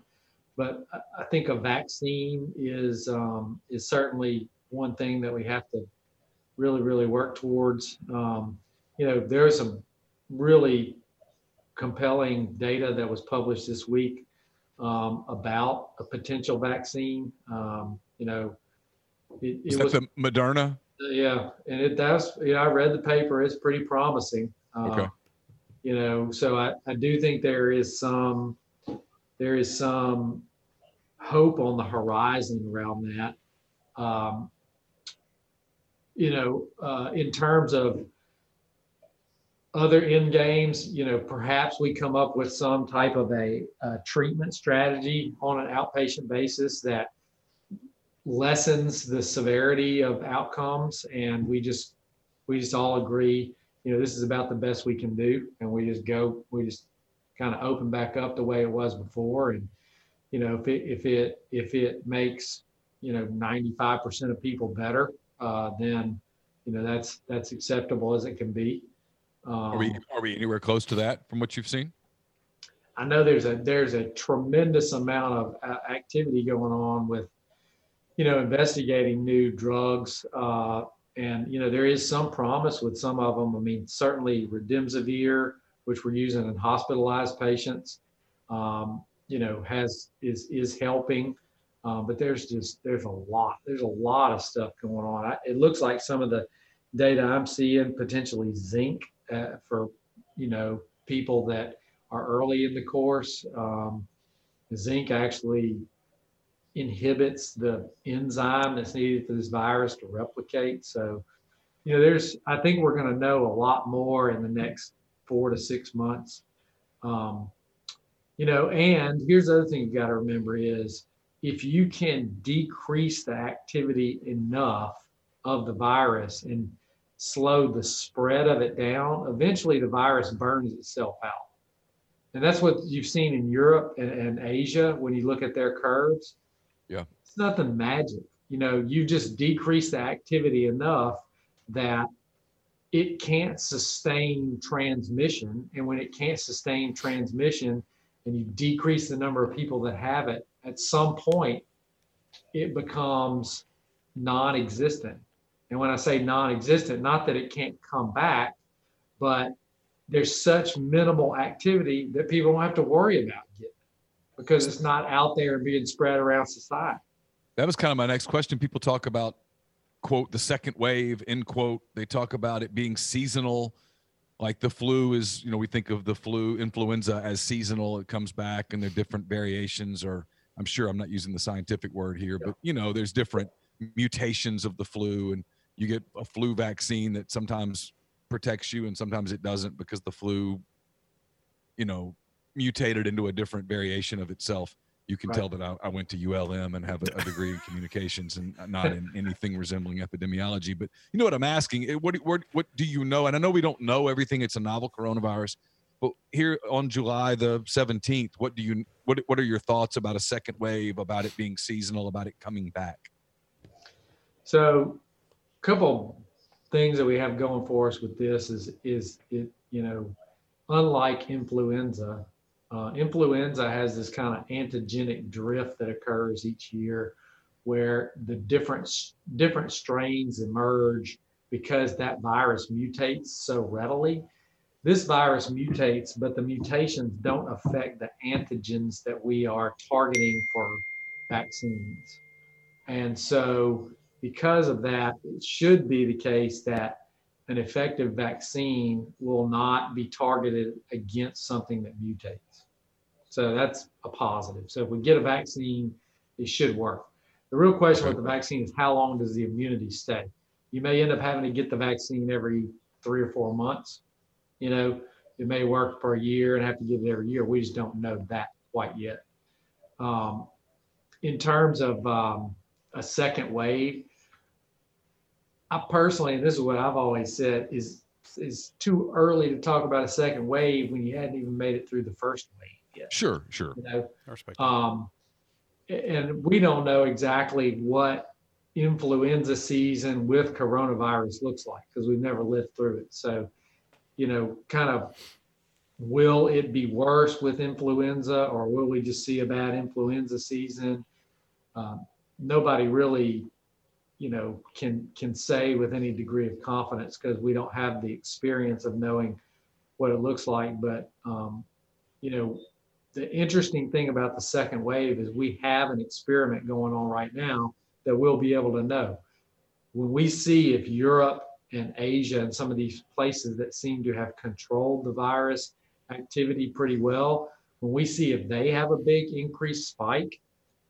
But I, think a vaccine is um, is certainly one thing that we have to really, really work towards. Um, you know, there's some really compelling data that was published this week um, about a potential vaccine. Um, you know, it, Is it that was the Moderna? yeah, and it does. You know, I read the paper. It's pretty promising. Uh, Okay. You know, so I, I do think there is some there is some hope on the horizon around that. Um, you know, uh, in terms of other end games, you know, perhaps we come up with some type of a, a treatment strategy on an outpatient basis that lessens the severity of outcomes and we just we just all agree you know this is about the best we can do and we just go we just kind of open back up the way it was before. And you know if it if it if it makes you know 95% of people better uh, then you know that's that's acceptable as it can be um, Are we are we anywhere close to that from what you've seen? I know there's a there's a tremendous amount of uh, activity going on with, you know, investigating new drugs, uh, and you know there is some promise with some of them. I mean, certainly Remdesivir, which we're using in hospitalized patients, um, you know, has is is helping, uh, but there's just there's a lot there's a lot of stuff going on. I, it looks like some of the data I'm seeing potentially zinc uh, for you know people that are early in the course. Um, zinc actually inhibits the enzyme that's needed for this virus to replicate. So, you know, there's, I think we're going to know a lot more in the next four to six months. Um, you know, and here's the other thing you got to remember is if you can decrease the activity enough of the virus and slow the spread of it down, eventually the virus burns itself out. And that's what you've seen in Europe and, and Asia when you look at their curves. Yeah. It's nothing magic. You know, you just decrease the activity enough that it can't sustain transmission. And when it can't sustain transmission and you decrease the number of people that have it, at some point it becomes non existent. And when I say non existent, not that it can't come back, but there's such minimal activity that people don't have to worry about getting it because it's not out there and being spread around society. That was kind of my next question. People talk about quote the second wave end quote. They talk about it being seasonal, like the flu is. You know, we think of the flu influenza as seasonal. It comes back, and there are different variations. Or I'm sure I'm not using the scientific word here, but you know, there's different mutations of the flu, and you get a flu vaccine that sometimes protects you and sometimes it doesn't because the flu, you know, mutated into a different variation of itself. You can Right. tell that I, I went to ULM and have a, a degree in communications and not in anything resembling epidemiology. But you know what I'm asking? What, what, what do you know? And I know we don't know everything. It's a novel coronavirus. But here on July the 17th, what do you what what are your thoughts about a second wave, about it being seasonal, about it coming back? So, couple things that we have going for us with this is is it you know, unlike influenza, uh, influenza has this kind of antigenic drift that occurs each year, where the different different strains emerge because that virus mutates so readily. This virus mutates, but the mutations don't affect the antigens that we are targeting for vaccines. And so because of that, it should be the case that an effective vaccine will not be targeted against something that mutates. So that's a positive. So if we get a vaccine, it should work. The real question with the vaccine is how long does the immunity stay? You may end up having to get the vaccine every three or four months. You know, it may work for a year and have to get it every year. We just don't know that quite yet. Um, in terms of um, a second wave, I personally, and this is what I've always said, is is too early to talk about a second wave when you hadn't even made it through the first wave yet. Sure, sure. You know, I respect um, and we don't know exactly what influenza season with coronavirus looks like because we've never lived through it. So, you know, kind of will it be worse with influenza or will we just see a bad influenza season? Um, nobody really, you know, can can say with any degree of confidence because we don't have the experience of knowing what it looks like. But um, you know, the interesting thing about the second wave is we have an experiment going on right now that we'll be able to know. When we see if Europe and Asia and some of these places that seem to have controlled the virus activity pretty well, when we see if they have a big increased spike,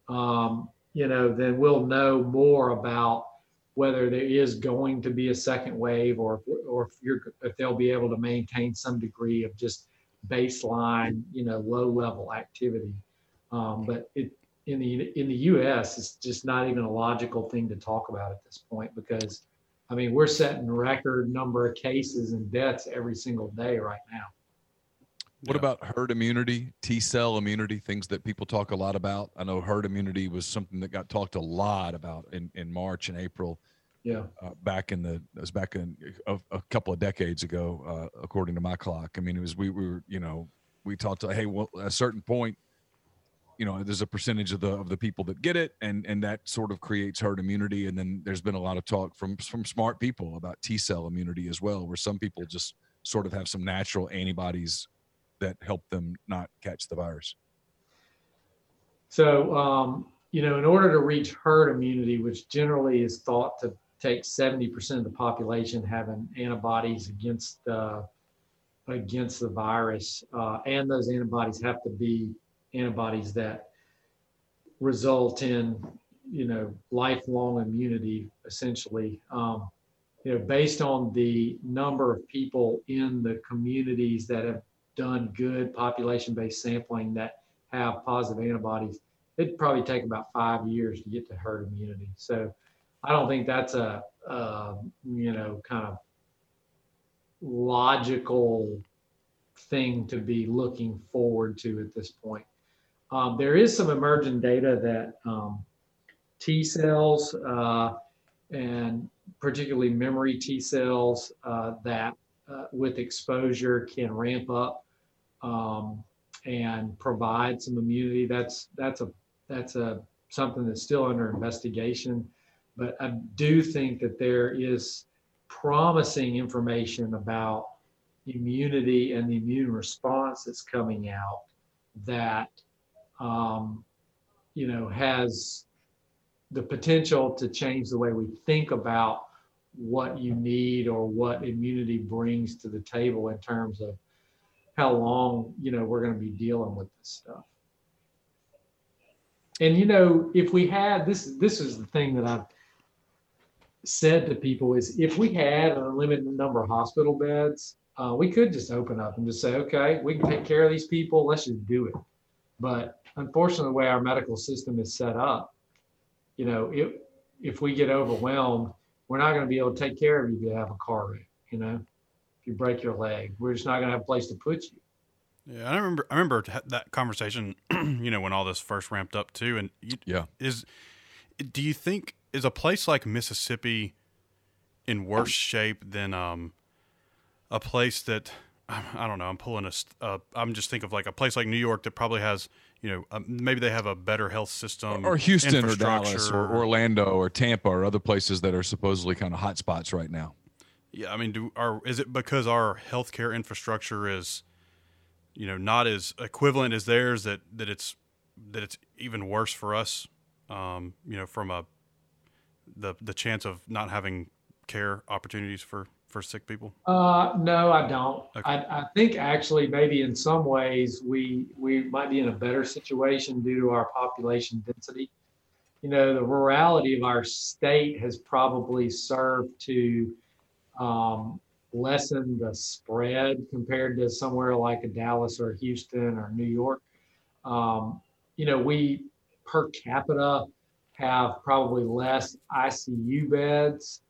um, you know, then we'll know more about whether there is going to be a second wave or or if you're if they'll be able to maintain some degree of just baseline, you know, low level activity. Um, but it in the in the U.S. it's just not even a logical thing to talk about at this point because, I mean, we're setting record number of cases and deaths every single day right now. What Yeah. about herd immunity, T cell immunity, things that people talk a lot about? I know herd immunity was something that got talked a lot about in, in March and April, Yeah. uh, back in the, it was back in a, a couple of decades ago, uh, according to my clock. I mean, it was, we, we were, you know, we talked to, hey, well, at a certain point, you know, there's a percentage of the, of the people that get it and, and that sort of creates herd immunity. And then there's been a lot of talk from, from smart people about T cell immunity as well, where some people just sort of have some natural antibodies that help them not catch the virus. So, um, you know, in order to reach herd immunity, which generally is thought to take 70% of the population having antibodies against uh, against the virus, uh, and those antibodies have to be antibodies that result in, you know, lifelong immunity, essentially. Um, you know, based on the number of people in the communities that have done good population-based sampling that have positive antibodies, it'd probably take about five years to get to herd immunity. So I don't think that's a, uh, you know, kind of logical thing to be looking forward to at this point. Um, there is some emerging data that um, T cells uh, and particularly memory T cells uh, that uh, with exposure can ramp up um, and provide some immunity. That's that's a that's a something that's still under investigation. But I do think that there is promising information about immunity and the immune response that's coming out that um, you know has the potential to change the way we think about what you need or what immunity brings to the table in terms of how long you know we're going to be dealing with this stuff and you know if we had this this is the thing that i've said to people is if we had an unlimited number of hospital beds, uh, we could just open up and just say, okay, we can take care of these people. Let's just do it. But unfortunately, the way our medical system is set up, you know, if if we get overwhelmed, we're not going to be able to take care of you if you have a car wreck. You know, you break your leg, we're just not going to have a place to put you. Yeah, I remember. I remember that conversation. You know, when all this first ramped up too, and you, Yeah. is do you think is a place like Mississippi in worse shape than um a place that I don't know. I'm pulling a. st- Uh, I'm just think of like a place like New York that probably has you know um, maybe they have a better health system or Houston or Dallas infrastructure. or Orlando or Tampa or other places that are supposedly kind of hot spots right now. Yeah, I mean, do are is it because our healthcare infrastructure is, you know, not as equivalent as theirs that that it's that it's even worse for us, um, you know, from a the the chance of not having care opportunities for for sick people. Uh, no, I don't. Okay. I, I think actually maybe in some ways we we might be in a better situation due to our population density. You know, the rurality of our state has probably served to um, lessen the spread compared to somewhere like a Dallas or Houston or New York. Um, you know, we per capita have probably less ICU beds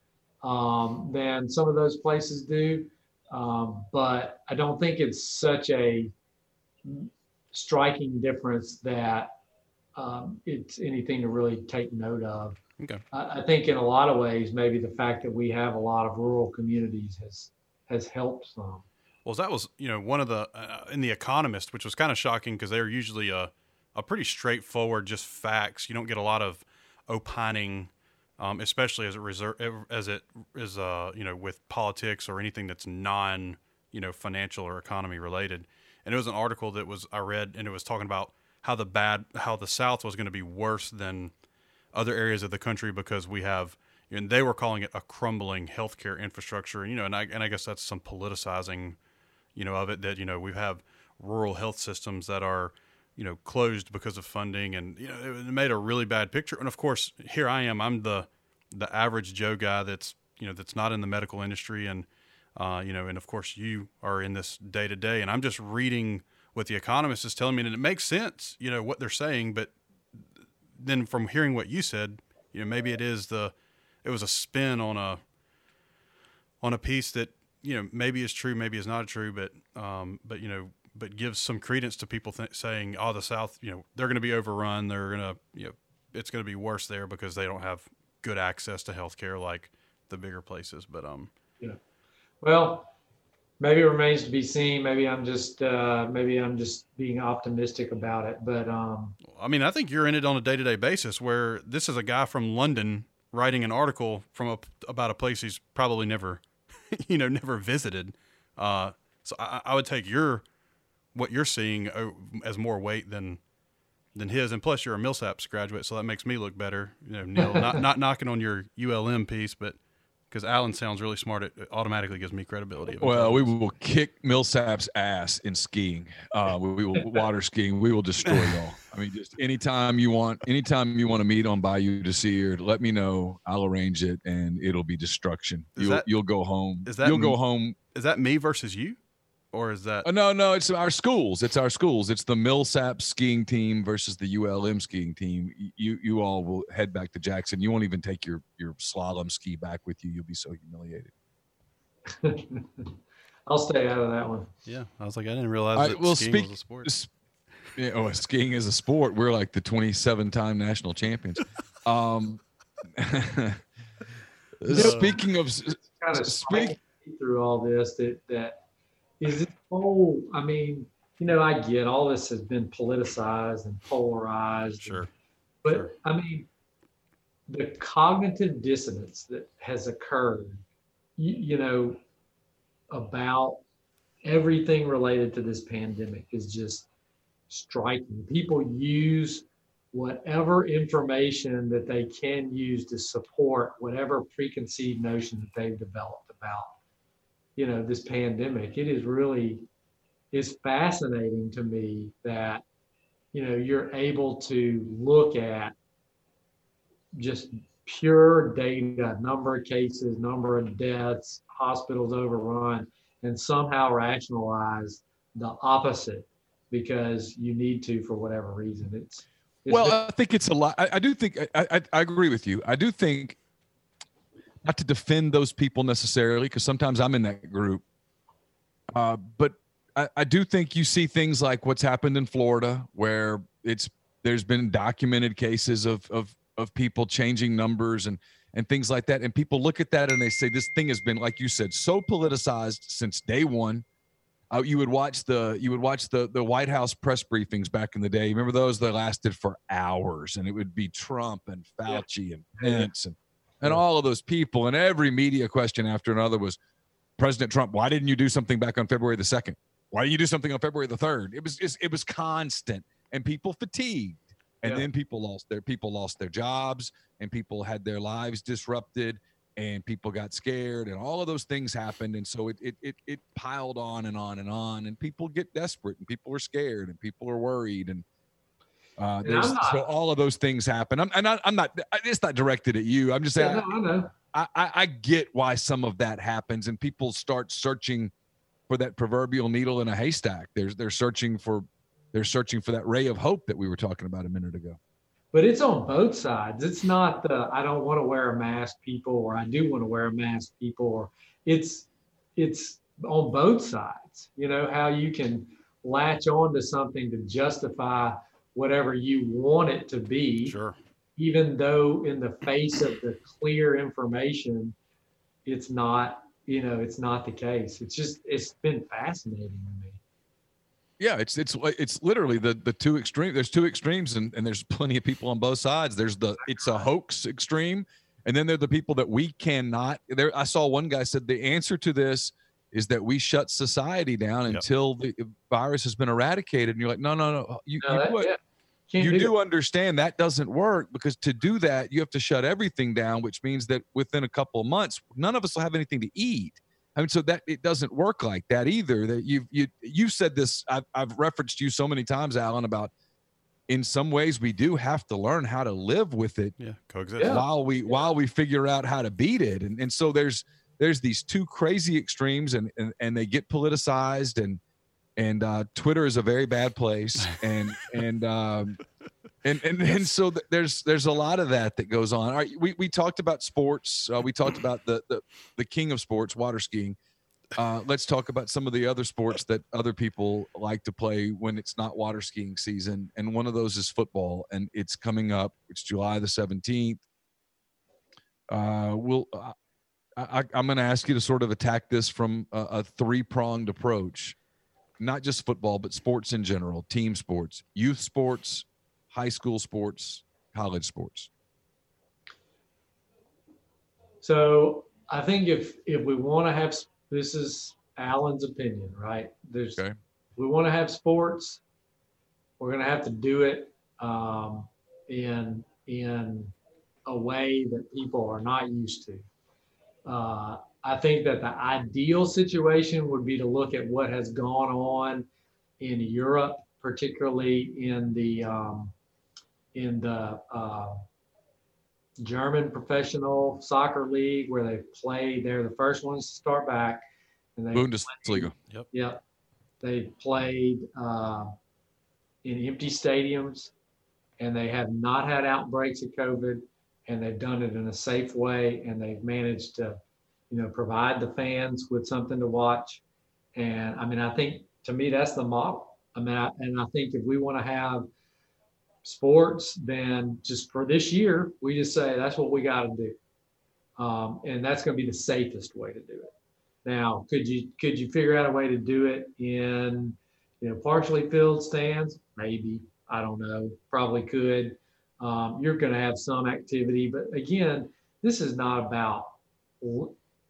um, than some of those places do. Um, but I don't think it's such a striking difference that um, it's anything to really take note of. Okay. I, I think in a lot of ways, maybe the fact that we have a lot of rural communities has has helped some. Well, that was you know one of the uh, in the Economist, which was kind of shocking because they're usually a a pretty straightforward, just facts. You don't get a lot of opining, um, especially as it reser- as it is uh you know with politics or anything that's non you know financial or economy related. And it was an article that was I read, and it was talking about how the bad how the South was going to be worse than other areas of the country because we have and they were calling it a crumbling healthcare infrastructure and you know and I and I guess that's some politicizing you know of it that you know we have rural health systems that are you know closed because of funding and you know it made a really bad picture. And of course here I am I'm the the average Joe guy that's you know that's not in the medical industry and uh, you know and of course you are in this day to day and I'm just reading what the economist is telling me and it makes sense you know what they're saying but then from hearing what you said you know maybe it is the it was a spin on a on a piece that you know maybe is true maybe is not true but um but you know but gives some credence to people th- saying oh the south you know they're going to be overrun they're going to you know it's going to be worse there because they don't have good access to health care like the bigger places. But um yeah, Well, maybe it remains to be seen. Maybe I'm just uh, maybe I'm just being optimistic about it. But um, I mean, I think you're in it on a day to day basis where this is a guy from London writing an article from a, about a place he's probably never, you know, never visited. Uh, so I, I would take your, what you're seeing uh, as more weight than, than his. And plus you're a Millsaps graduate. So that makes me look better, you know, Neil, not, not knocking on your ULM piece, but because Alan sounds really smart, it automatically gives me credibility. Well, we will kick Millsap's ass in skiing. Uh, we, we will water skiing. We will destroy y'all. I mean, just anytime you want, anytime you want to meet on Bayou DeSiard, let me know. I'll arrange it, and it'll be destruction. Is You'll that- you'll go home. is that you'll go home? is that me versus you or is that, Oh, no, no, it's our schools. It's our schools. It's the Millsaps skiing team versus the ULM skiing team. You you all will head back to Jackson. You won't even take your your slalom ski back with you. You'll be so humiliated. I'll stay out of that one. yeah, I was like, I didn't realize I- that well, skiing speak- was a sport. S- Yeah, oh, skiing is a sport. We're like the 27 time national champions. Um, speaking of, s- Kind of Speak- through all this that that is this whole. I mean, you know, I get all this has been politicized and polarized. Sure. But Sure. I mean, the cognitive dissonance that has occurred, you, you know, about everything related to this pandemic is just striking. People use whatever information that they can use to support whatever preconceived notion that they've developed about, you know, this pandemic. It is really, is fascinating to me that you know you're able to look at just pure data, number of cases, number of deaths, hospitals overrun, and somehow rationalize the opposite because you need to for whatever reason. It's, it's well, I think it's a lot. I, I do think I, I, I agree with you. I do think not to defend those people necessarily because sometimes I'm in that group, uh, but I, I do think you see things like what's happened in Florida where it's there's been documented cases of of of people changing numbers and and things like that, and people look at that and they say this thing has been like you said so politicized since day one uh, you would watch the you would watch the the White House press briefings back in the day. Remember those that lasted for hours, and it would be Trump and Fauci yeah. and Pence and and all of those people, and every media question after another was President Trump. Why didn't you do something back on February the second? Why did you do something on February the third? It was it was constant, and people fatigued, and yeah. then people lost their people lost their jobs, and people had their lives disrupted and people got scared and all of those things happened and so it, it it it piled on and on and on and people get desperate and people are scared and people are worried and uh, there's, so all of those things happen. I'm, I'm not. I'm not. It's not directed at you. I'm just saying. Yeah, no, I, know. I, I, I get why some of that happens, and people start searching for that proverbial needle in a haystack. There's they're searching for they're searching for that ray of hope that we were talking about a minute ago but it's on both sides. It's not the I don't want to wear a mask people or I do want to wear a mask people or it's it's on both sides. You know how you can latch on to something to justify whatever you want it to be. Sure. Even though in the face of the clear information, it's not, you know, it's not the case. It's just it's been fascinating to me. Yeah, it's it's it's literally the the two extreme. There's two extremes, and, and there's plenty of people on both sides. There's the it's a hoax extreme, and then there are the people that we cannot. There, I saw one guy said the answer to this is that we shut society down yep. until the virus has been eradicated. And you're like, no, no, no. You, no, you, that, yeah. You do, do understand that doesn't work because to do that, you have to shut everything down, which means that within a couple of months, none of us will have anything to eat. I mean, so that it doesn't work like that either. That you've you you've said this. I've, I've referenced you so many times, Alan, about in some ways we do have to learn how to live with it. Yeah, coexist while we while we figure out how to beat it. And and so there's there's these two crazy extremes, and and, and they get politicized, and and uh, Twitter is a very bad place, and and um, and and, and so th- there's there's a lot of that that goes on. All right, we we talked about sports. Uh, we talked about the, the the king of sports, water skiing. Uh, let's talk about some of the other sports that other people like to play when it's not water skiing season. And one of those is football, and it's coming up. It's July the seventeenth. Uh, we'll. I, am going to ask you to sort of attack this from a, a three pronged approach, not just football, but sports in general, team sports, youth sports, high school sports, college sports? So I think if if we want to have this is Alan's opinion, right? There's okay. we want to have sports, we're going to have to do it um, in in a way that people are not used to. Uh, I think that the ideal situation would be to look at what has gone on in Europe, particularly in the um, in the uh, German professional soccer league where they play. They're the first ones to start back. And they Bundesliga. Yep. Yep. They played uh, in empty stadiums, and they have not had outbreaks of COVID, and they've done it in a safe way, and they've managed to, you know, provide the fans with something to watch. And I mean, I think to me that's the model. I mean, I, and I think if we want to have sports, then just for this year, we just say that's what we got to do, um, and that's going to be the safest way to do it. Now, could you could you figure out a way to do it in you know partially filled stands? Maybe I don't know. Probably could. Um, you're going to have some activity, but again, this is not about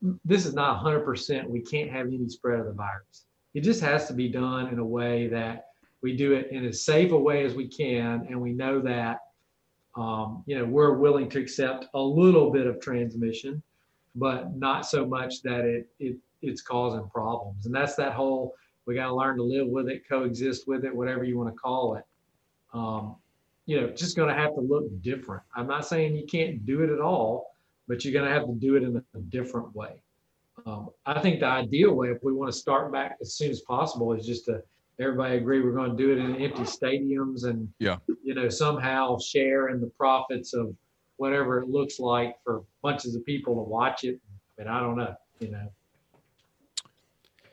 this is not 100%. We can't have any spread of the virus. It just has to be done in a way that we do it in as safe a way as we can, and we know that um, you know we're willing to accept a little bit of transmission, but not so much that it it it's causing problems. And that's that whole we got to learn to live with it, coexist with it, whatever you want to call it. Um, you know, just going to have to look different. I'm not saying you can't do it at all, but you're going to have to do it in a, different way. Um, I think the ideal way, if we want to start back as soon as possible, is just to everybody agree we're going to do it in empty stadiums and Yeah. you know somehow share in the profits of whatever it looks like for bunches of people to watch it. And I don't know, you know.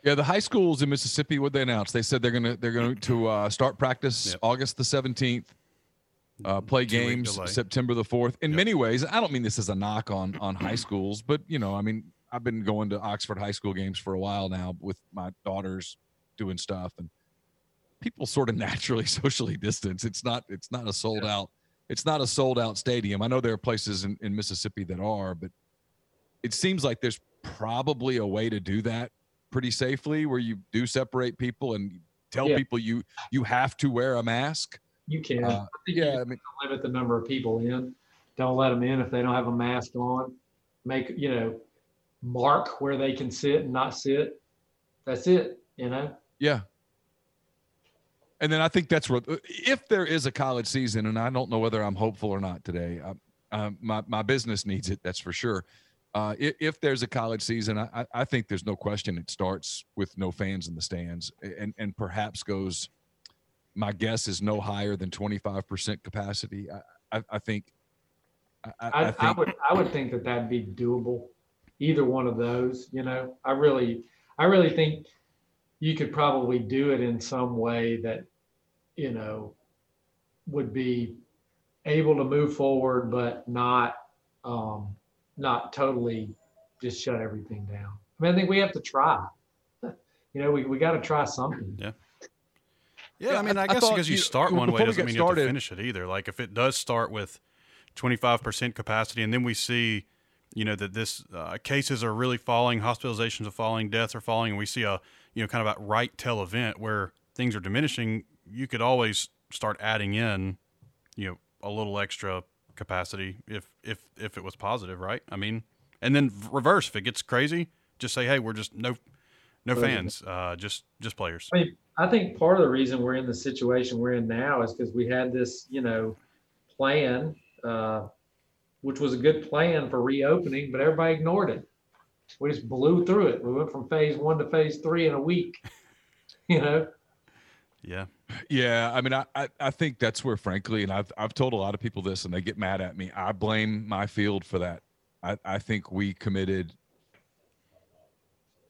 Yeah, the high schools in Mississippi, what they announced, they said they're gonna they're going to uh, start practice Yep. August the seventeenth, uh, play games. September the fourth. In Yep. many ways, I don't mean this as a knock on on high schools, but you know, I mean, I've been going to Oxford high school games for a while now with my daughters doing stuff, and people sort of naturally socially distance. It's not it's not a sold out it's not a sold out stadium. I know there are places in, in Mississippi that are, but it seems like there's probably a way to do that pretty safely where you do separate people and tell Yeah. people you you have to wear a mask. You can. Uh, I think yeah, I mean, limit the number of people in. Don't let them in if they don't have a mask on. Make you know, mark where they can sit and not sit. That's it. You know. yeah. And then I think that's what if there is a college season, and I don't know whether I'm hopeful or not today. I, uh, my my business needs it, that's for sure. Uh, if, if there's a college season, I, I- I think there's no question it starts with no fans in the stands, and and perhaps goes. My guess is no higher than 25% capacity. I, I, I think. I, I, I, I I, would I would think that that'd be doable. Either one of those, you know. I really I really think you could probably do it in some way that, you know, would be able to move forward, but not um, not totally just shut everything down. I mean, I think we have to try. You know, we, we got to try something. Yeah, Yeah, I mean, I- I, I guess thought because you you- start one way before doesn't get mean you have to finish it either. Like if it does start with 25% capacity and then we see, you know, that this uh, cases are really falling, hospitalizations are falling, deaths are falling, and we see a, you know, kind of a right tail event where things are diminishing, you could always start adding in, you know, a little extra capacity if if if it was positive, right? I mean, and then reverse if it gets crazy, just say, hey, we're just no no fans, uh, just just players. I mean, I think part of the reason we're in the situation we're in now is because we had this, you know, plan, uh, which was a good plan for reopening, but everybody ignored it. We just blew through it. We went from phase one to phase three in a week. You know, Yeah. Yeah, I mean, I, I I think that's where, frankly, and I've I've told a lot of people this, and they get mad at me. I blame my field for that. I I think we committed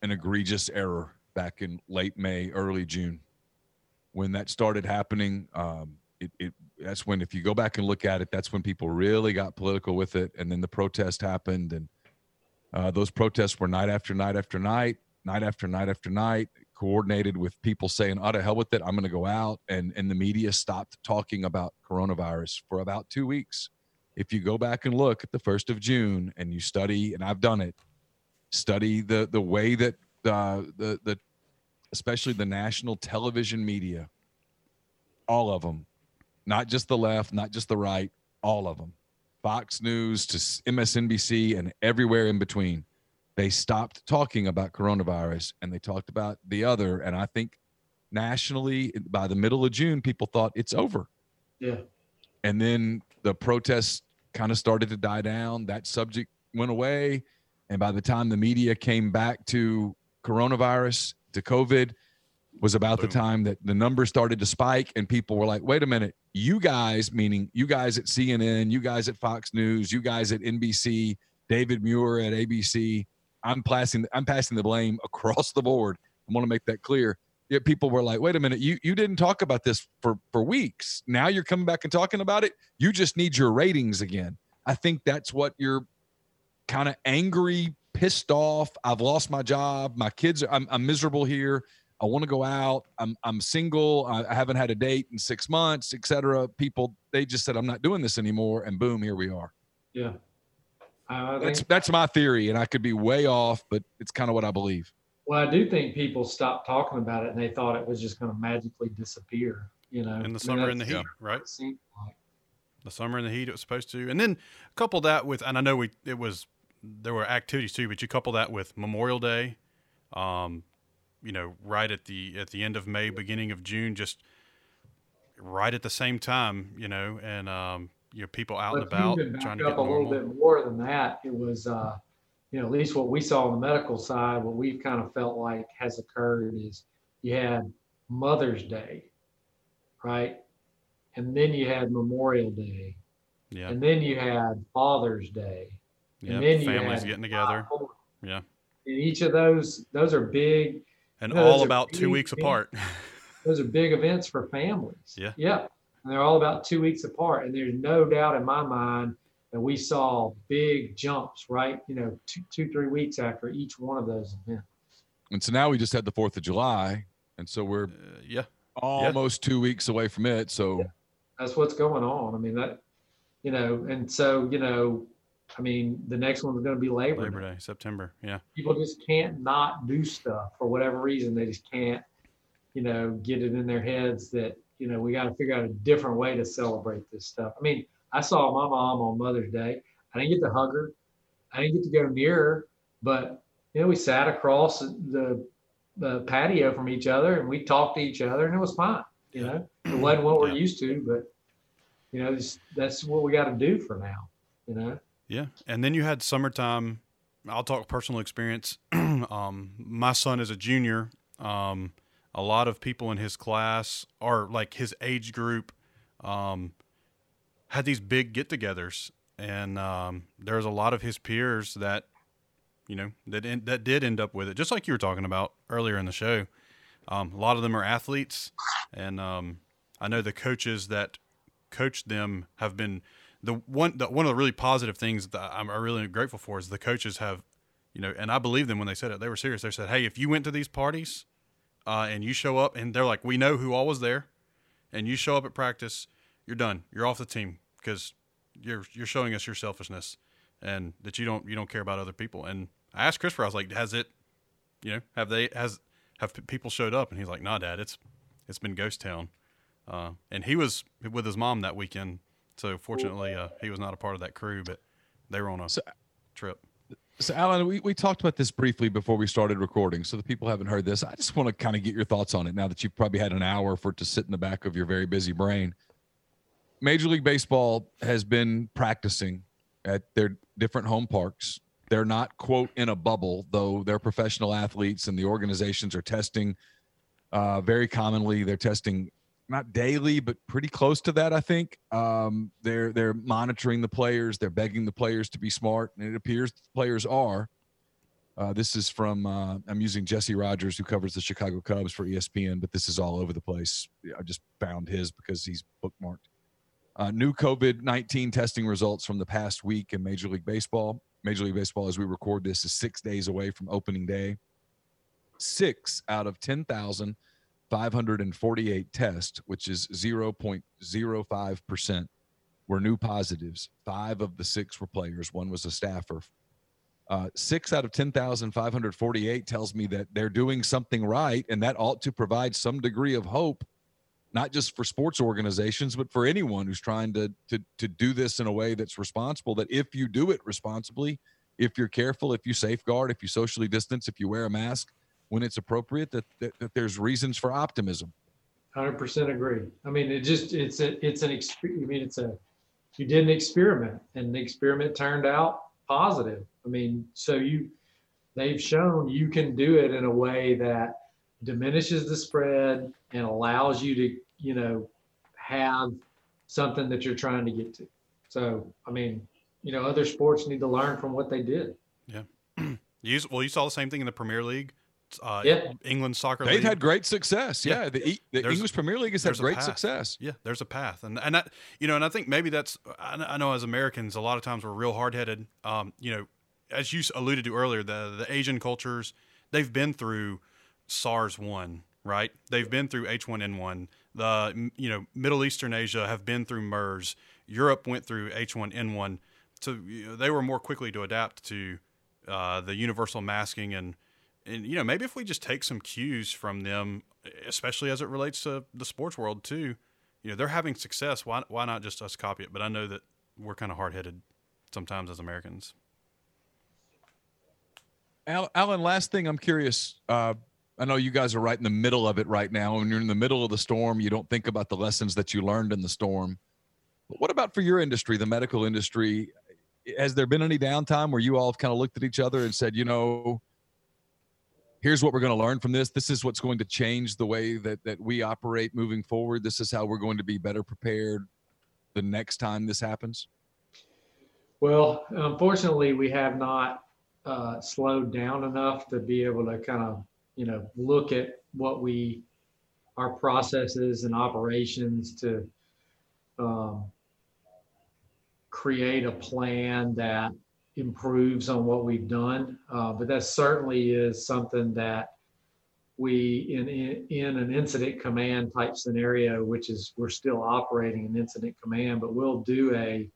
an egregious error back in late May, early June, when that started happening. Um, it, it that's when, if you go back and look at it, that's when people really got political with it, and then the protest happened, and uh, those protests were night after night after night, night after night after night coordinated with people saying, "Oh, to hell with it, I'm going to go out," and and the media stopped talking about coronavirus for about two weeks. If you go back and look at the first of June and you study, and I've done it, study the the way that uh, the the especially the national television media, all of them, not just the left, not just the right, all of them, Fox News to MSNBC and everywhere in between they stopped talking about coronavirus and they talked about the other. And I think nationally, by the middle of June, people thought it's over. yeah. And then the protests kind of started to die down. That subject went away. And by the time the media came back to coronavirus, to COVID, was about the time that the numbers started to spike and people were like, wait a minute, you guys, meaning you guys at CNN, you guys at Fox News, you guys at NBC, David Muir at ABC, I'm passing I'm passing the blame across the board. I want to make that clear. Yet people were like, wait a minute, you you didn't talk about this for for weeks. Now you're coming back and talking about it. You just need your ratings again. I think that's what you're kind of angry, pissed off. I've lost my job. My kids, are, I'm, I'm miserable here. I want to go out. I'm I'm single. I, I haven't had a date in six months, etc. People, they just said I'm not doing this anymore, and boom, here we are. Yeah. I That's think, that's my theory, and I could be way off, but it's kind of what I believe. well, I do think people stopped talking about it and they thought it was just going to magically disappear, you know. In the summer and the that's heat, right? what like. the summer and the heat it was supposed to and then couple that with and i know we it was there were activities too but you couple that with memorial day um you know right at the at the end of may beginning of june just right at the same time, you know, and um, you know, people out But and about even trying to up get a little bit more than that, it was, uh, you know, at least what we saw on the medical side, what we've kind of felt like has occurred is you had Mother's Day, right? And then you had Memorial Day, Yeah, and then you had Father's Day. Yeah, and then families getting together, July 4th. Yeah. And each of those, those are big, and No, those all about two weeks things. apart. those are big events for families. Yeah. Yeah. And they're all about two weeks apart. And there's no doubt in my mind that we saw big jumps, right? You know, two, two, three weeks after each one of those events. And so now we just had the Fourth of July, and so we're Uh, yeah, almost two weeks away from it. So That's what's going on. I mean, that, you know, and so, you know, I mean, the next one's going to be Labor, Labor Day. Day, September. Yeah, People just can't not do stuff for whatever reason. They just can't, you know, get it in their heads that, you know, we got to figure out a different way to celebrate this stuff. I mean, I saw my mom on Mother's Day. I didn't get to hug her. I didn't get to go near her, but you know, we sat across the the patio from each other and we talked to each other and it was fine. You know, it wasn't what we're Yeah. used to, but you know, this, that's what we got to do for now. You know, yeah. And then you had summertime. I'll talk personal experience. um, my son is a junior. Um, a lot of people in his class or like his age group um, had these big get-togethers, and um, there's a lot of his peers that you know that en- that did end up with it, just like you were talking about earlier in the show. Um, a lot of them are athletes, and um, I know the coaches that coach them have been the one. The, one of the really positive things that I'm really grateful for is the coaches have, you know, and I believe them when they said it. They were serious. They said, "Hey, if you went to these parties, uh, and you show up, and they're like, we know who all was there, and you show up at practice, you're done. You're off the team because you're you're showing us your selfishness and that you don't you don't care about other people." And I asked Christopher, I was like, "Has it, you know, have they has have people showed up?" And he's like, "Nah, Dad, it's it's been ghost town." Uh, and he was with his mom that weekend, so fortunately, uh, he was not a part of that crew, but they were on a So- trip. So, Alan, we, we talked about this briefly before we started recording. So, the people haven't heard this. I just want to kind of get your thoughts on it now that you've probably had an hour for it to sit in the back of your very busy brain. Major League Baseball has been practicing at their different home parks. They're not, quote, in a bubble, though they're professional athletes and the organizations are testing uh, very commonly. They're testing not daily, but pretty close to that. I think um, they're they're monitoring the players. They're begging the players to be smart, and it appears the players are. Uh, this is from uh, I'm using Jesse Rogers, who covers the Chicago Cubs for ESPN, but this is all over the place. I just found his because he's bookmarked. Uh, new COVID 19 testing results from the past week in Major League Baseball. Major League Baseball, as we record this, is six days away from opening day. Six out of 10,000 548 tests, which is 0.05%, were new positives. Five of the six were players, one was a staffer. Uh, six out of 10,548 tells me that they're doing something right, and that ought to provide some degree of hope, not just for sports organizations, but for anyone who's trying to, to, to do this in a way that's responsible. That if you do it responsibly, if you're careful, if you safeguard, if you socially distance, if you wear a mask, when it's appropriate that, that, that there's reasons for optimism. hundred percent agree. I mean, it just, it's a, it's an experience. I mean, it's a, you did an experiment and the experiment turned out positive. I mean, so you, they've shown you can do it in a way that diminishes the spread and allows you to, you know, have something that you're trying to get to. So, I mean, you know, other sports need to learn from what they did. Yeah. You, well, you saw the same thing in the Premier League. Uh, Yeah. England soccer They've league. had great success. Yeah. Yeah, the, E- the English Premier League has had great path. success. Yeah, there's a path, and and that you know, and I think maybe that's I I know as Americans, a lot of times we're real hard headed. Um, you know, as you alluded to earlier, the the Asian cultures they've been through SARS one, right? They've been through H one N one. The you know Middle Eastern Asia have been through MERS. Europe went through H one N one, so you know, they were more quickly to adapt to uh, the universal masking and. And you know, maybe if we just take some cues from them, especially as it relates to the sports world too, you know they're having success why why not just us copy it but i know that we're kind of hard-headed sometimes as americans Alan, last thing I'm curious. Uh, I know you guys are right in the middle of it right now. When you're in the middle of the storm, you don't think about the lessons that you learned in the storm. But what about for your industry, the medical industry? Has there been any downtime where you all have kind of looked at each other and said, you know, here's what we're going to learn from this. This is what's going to change the way that that we operate moving forward. This is how we're going to be better prepared the next time this happens. Well, unfortunately, we have not uh, slowed down enough to be able to kind of, you know, look at what we, our processes and operations to um, create a plan that improves on what we've done. Uh, but that certainly is something that we, in, in, in an incident command type scenario, which is we're still operating an incident command, but we'll do a,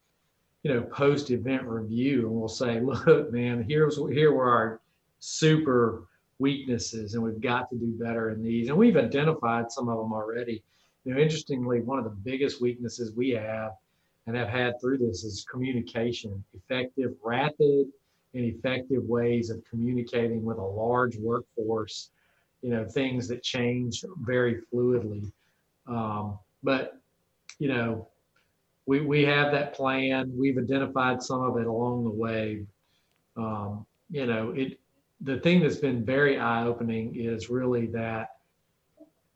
you know, post event review and we'll say, look, man, here's here were our super weaknesses and we've got to do better in these. And we've identified some of them already. You know, interestingly, one of the biggest weaknesses we have and have had through this is communication, effective, rapid, and effective ways of communicating with a large workforce. You know, things that change very fluidly. Um, but you know, we we have that plan. We've identified some of it along the way. Um, you know, it the thing that's been very eye opening is really that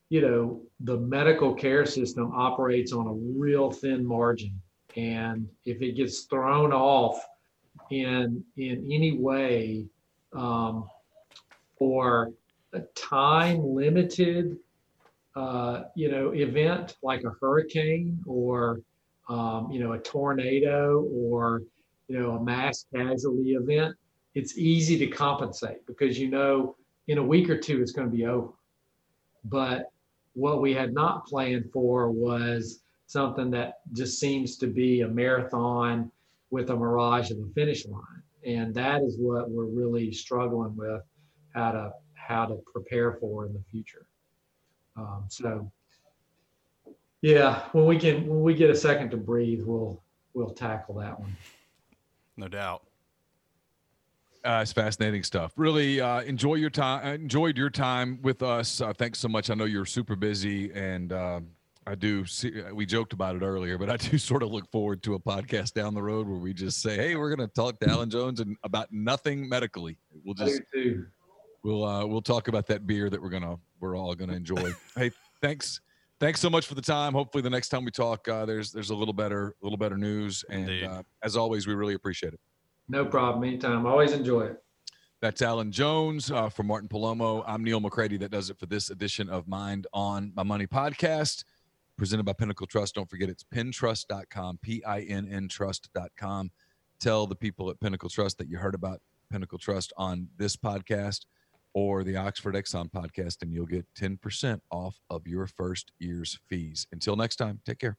you know the medical care system operates on a real thin margin and if it gets thrown off in in any way um, or a time limited uh, you know event like a hurricane or um, you know a tornado or you know a mass casualty event it's easy to compensate because you know in a week or two it's going to be over. But what we had not planned for was something that just seems to be a marathon with a mirage of a finish line. And that is what we're really struggling with how to how to prepare for in the future. Um, so yeah, when we can when we get a second to breathe, we'll we'll tackle that one. No doubt. Uh, it's fascinating stuff. Really uh, enjoy your time. Enjoyed your time with us. Uh, thanks so much. I know you're super busy, and um, I do see, uh, we joked about it earlier, but I do sort of look forward to a podcast down the road where we just say, Hey, we're going to talk to Alan Jones and about nothing medically. We'll just, we'll, uh, we'll talk about that beer that we're going to, we're all going to enjoy. hey, thanks. Thanks so much for the time. Hopefully the next time we talk, uh, there's, there's a little better, a little better news. And uh, as always, we really appreciate it. No problem. Anytime. Always enjoy it. That's Alan Jones uh, for Martin Palomo. I'm Neil McCready. That does it for this edition of Mind on My Money podcast presented by Pinnacle Trust. Don't forget it's pinntrust.com, P I N N trust.com. Tell the people at Pinnacle Trust that you heard about Pinnacle Trust on this podcast or the Oxford Exxon podcast, and you'll get 10% off of your first year's fees. Until next time, take care.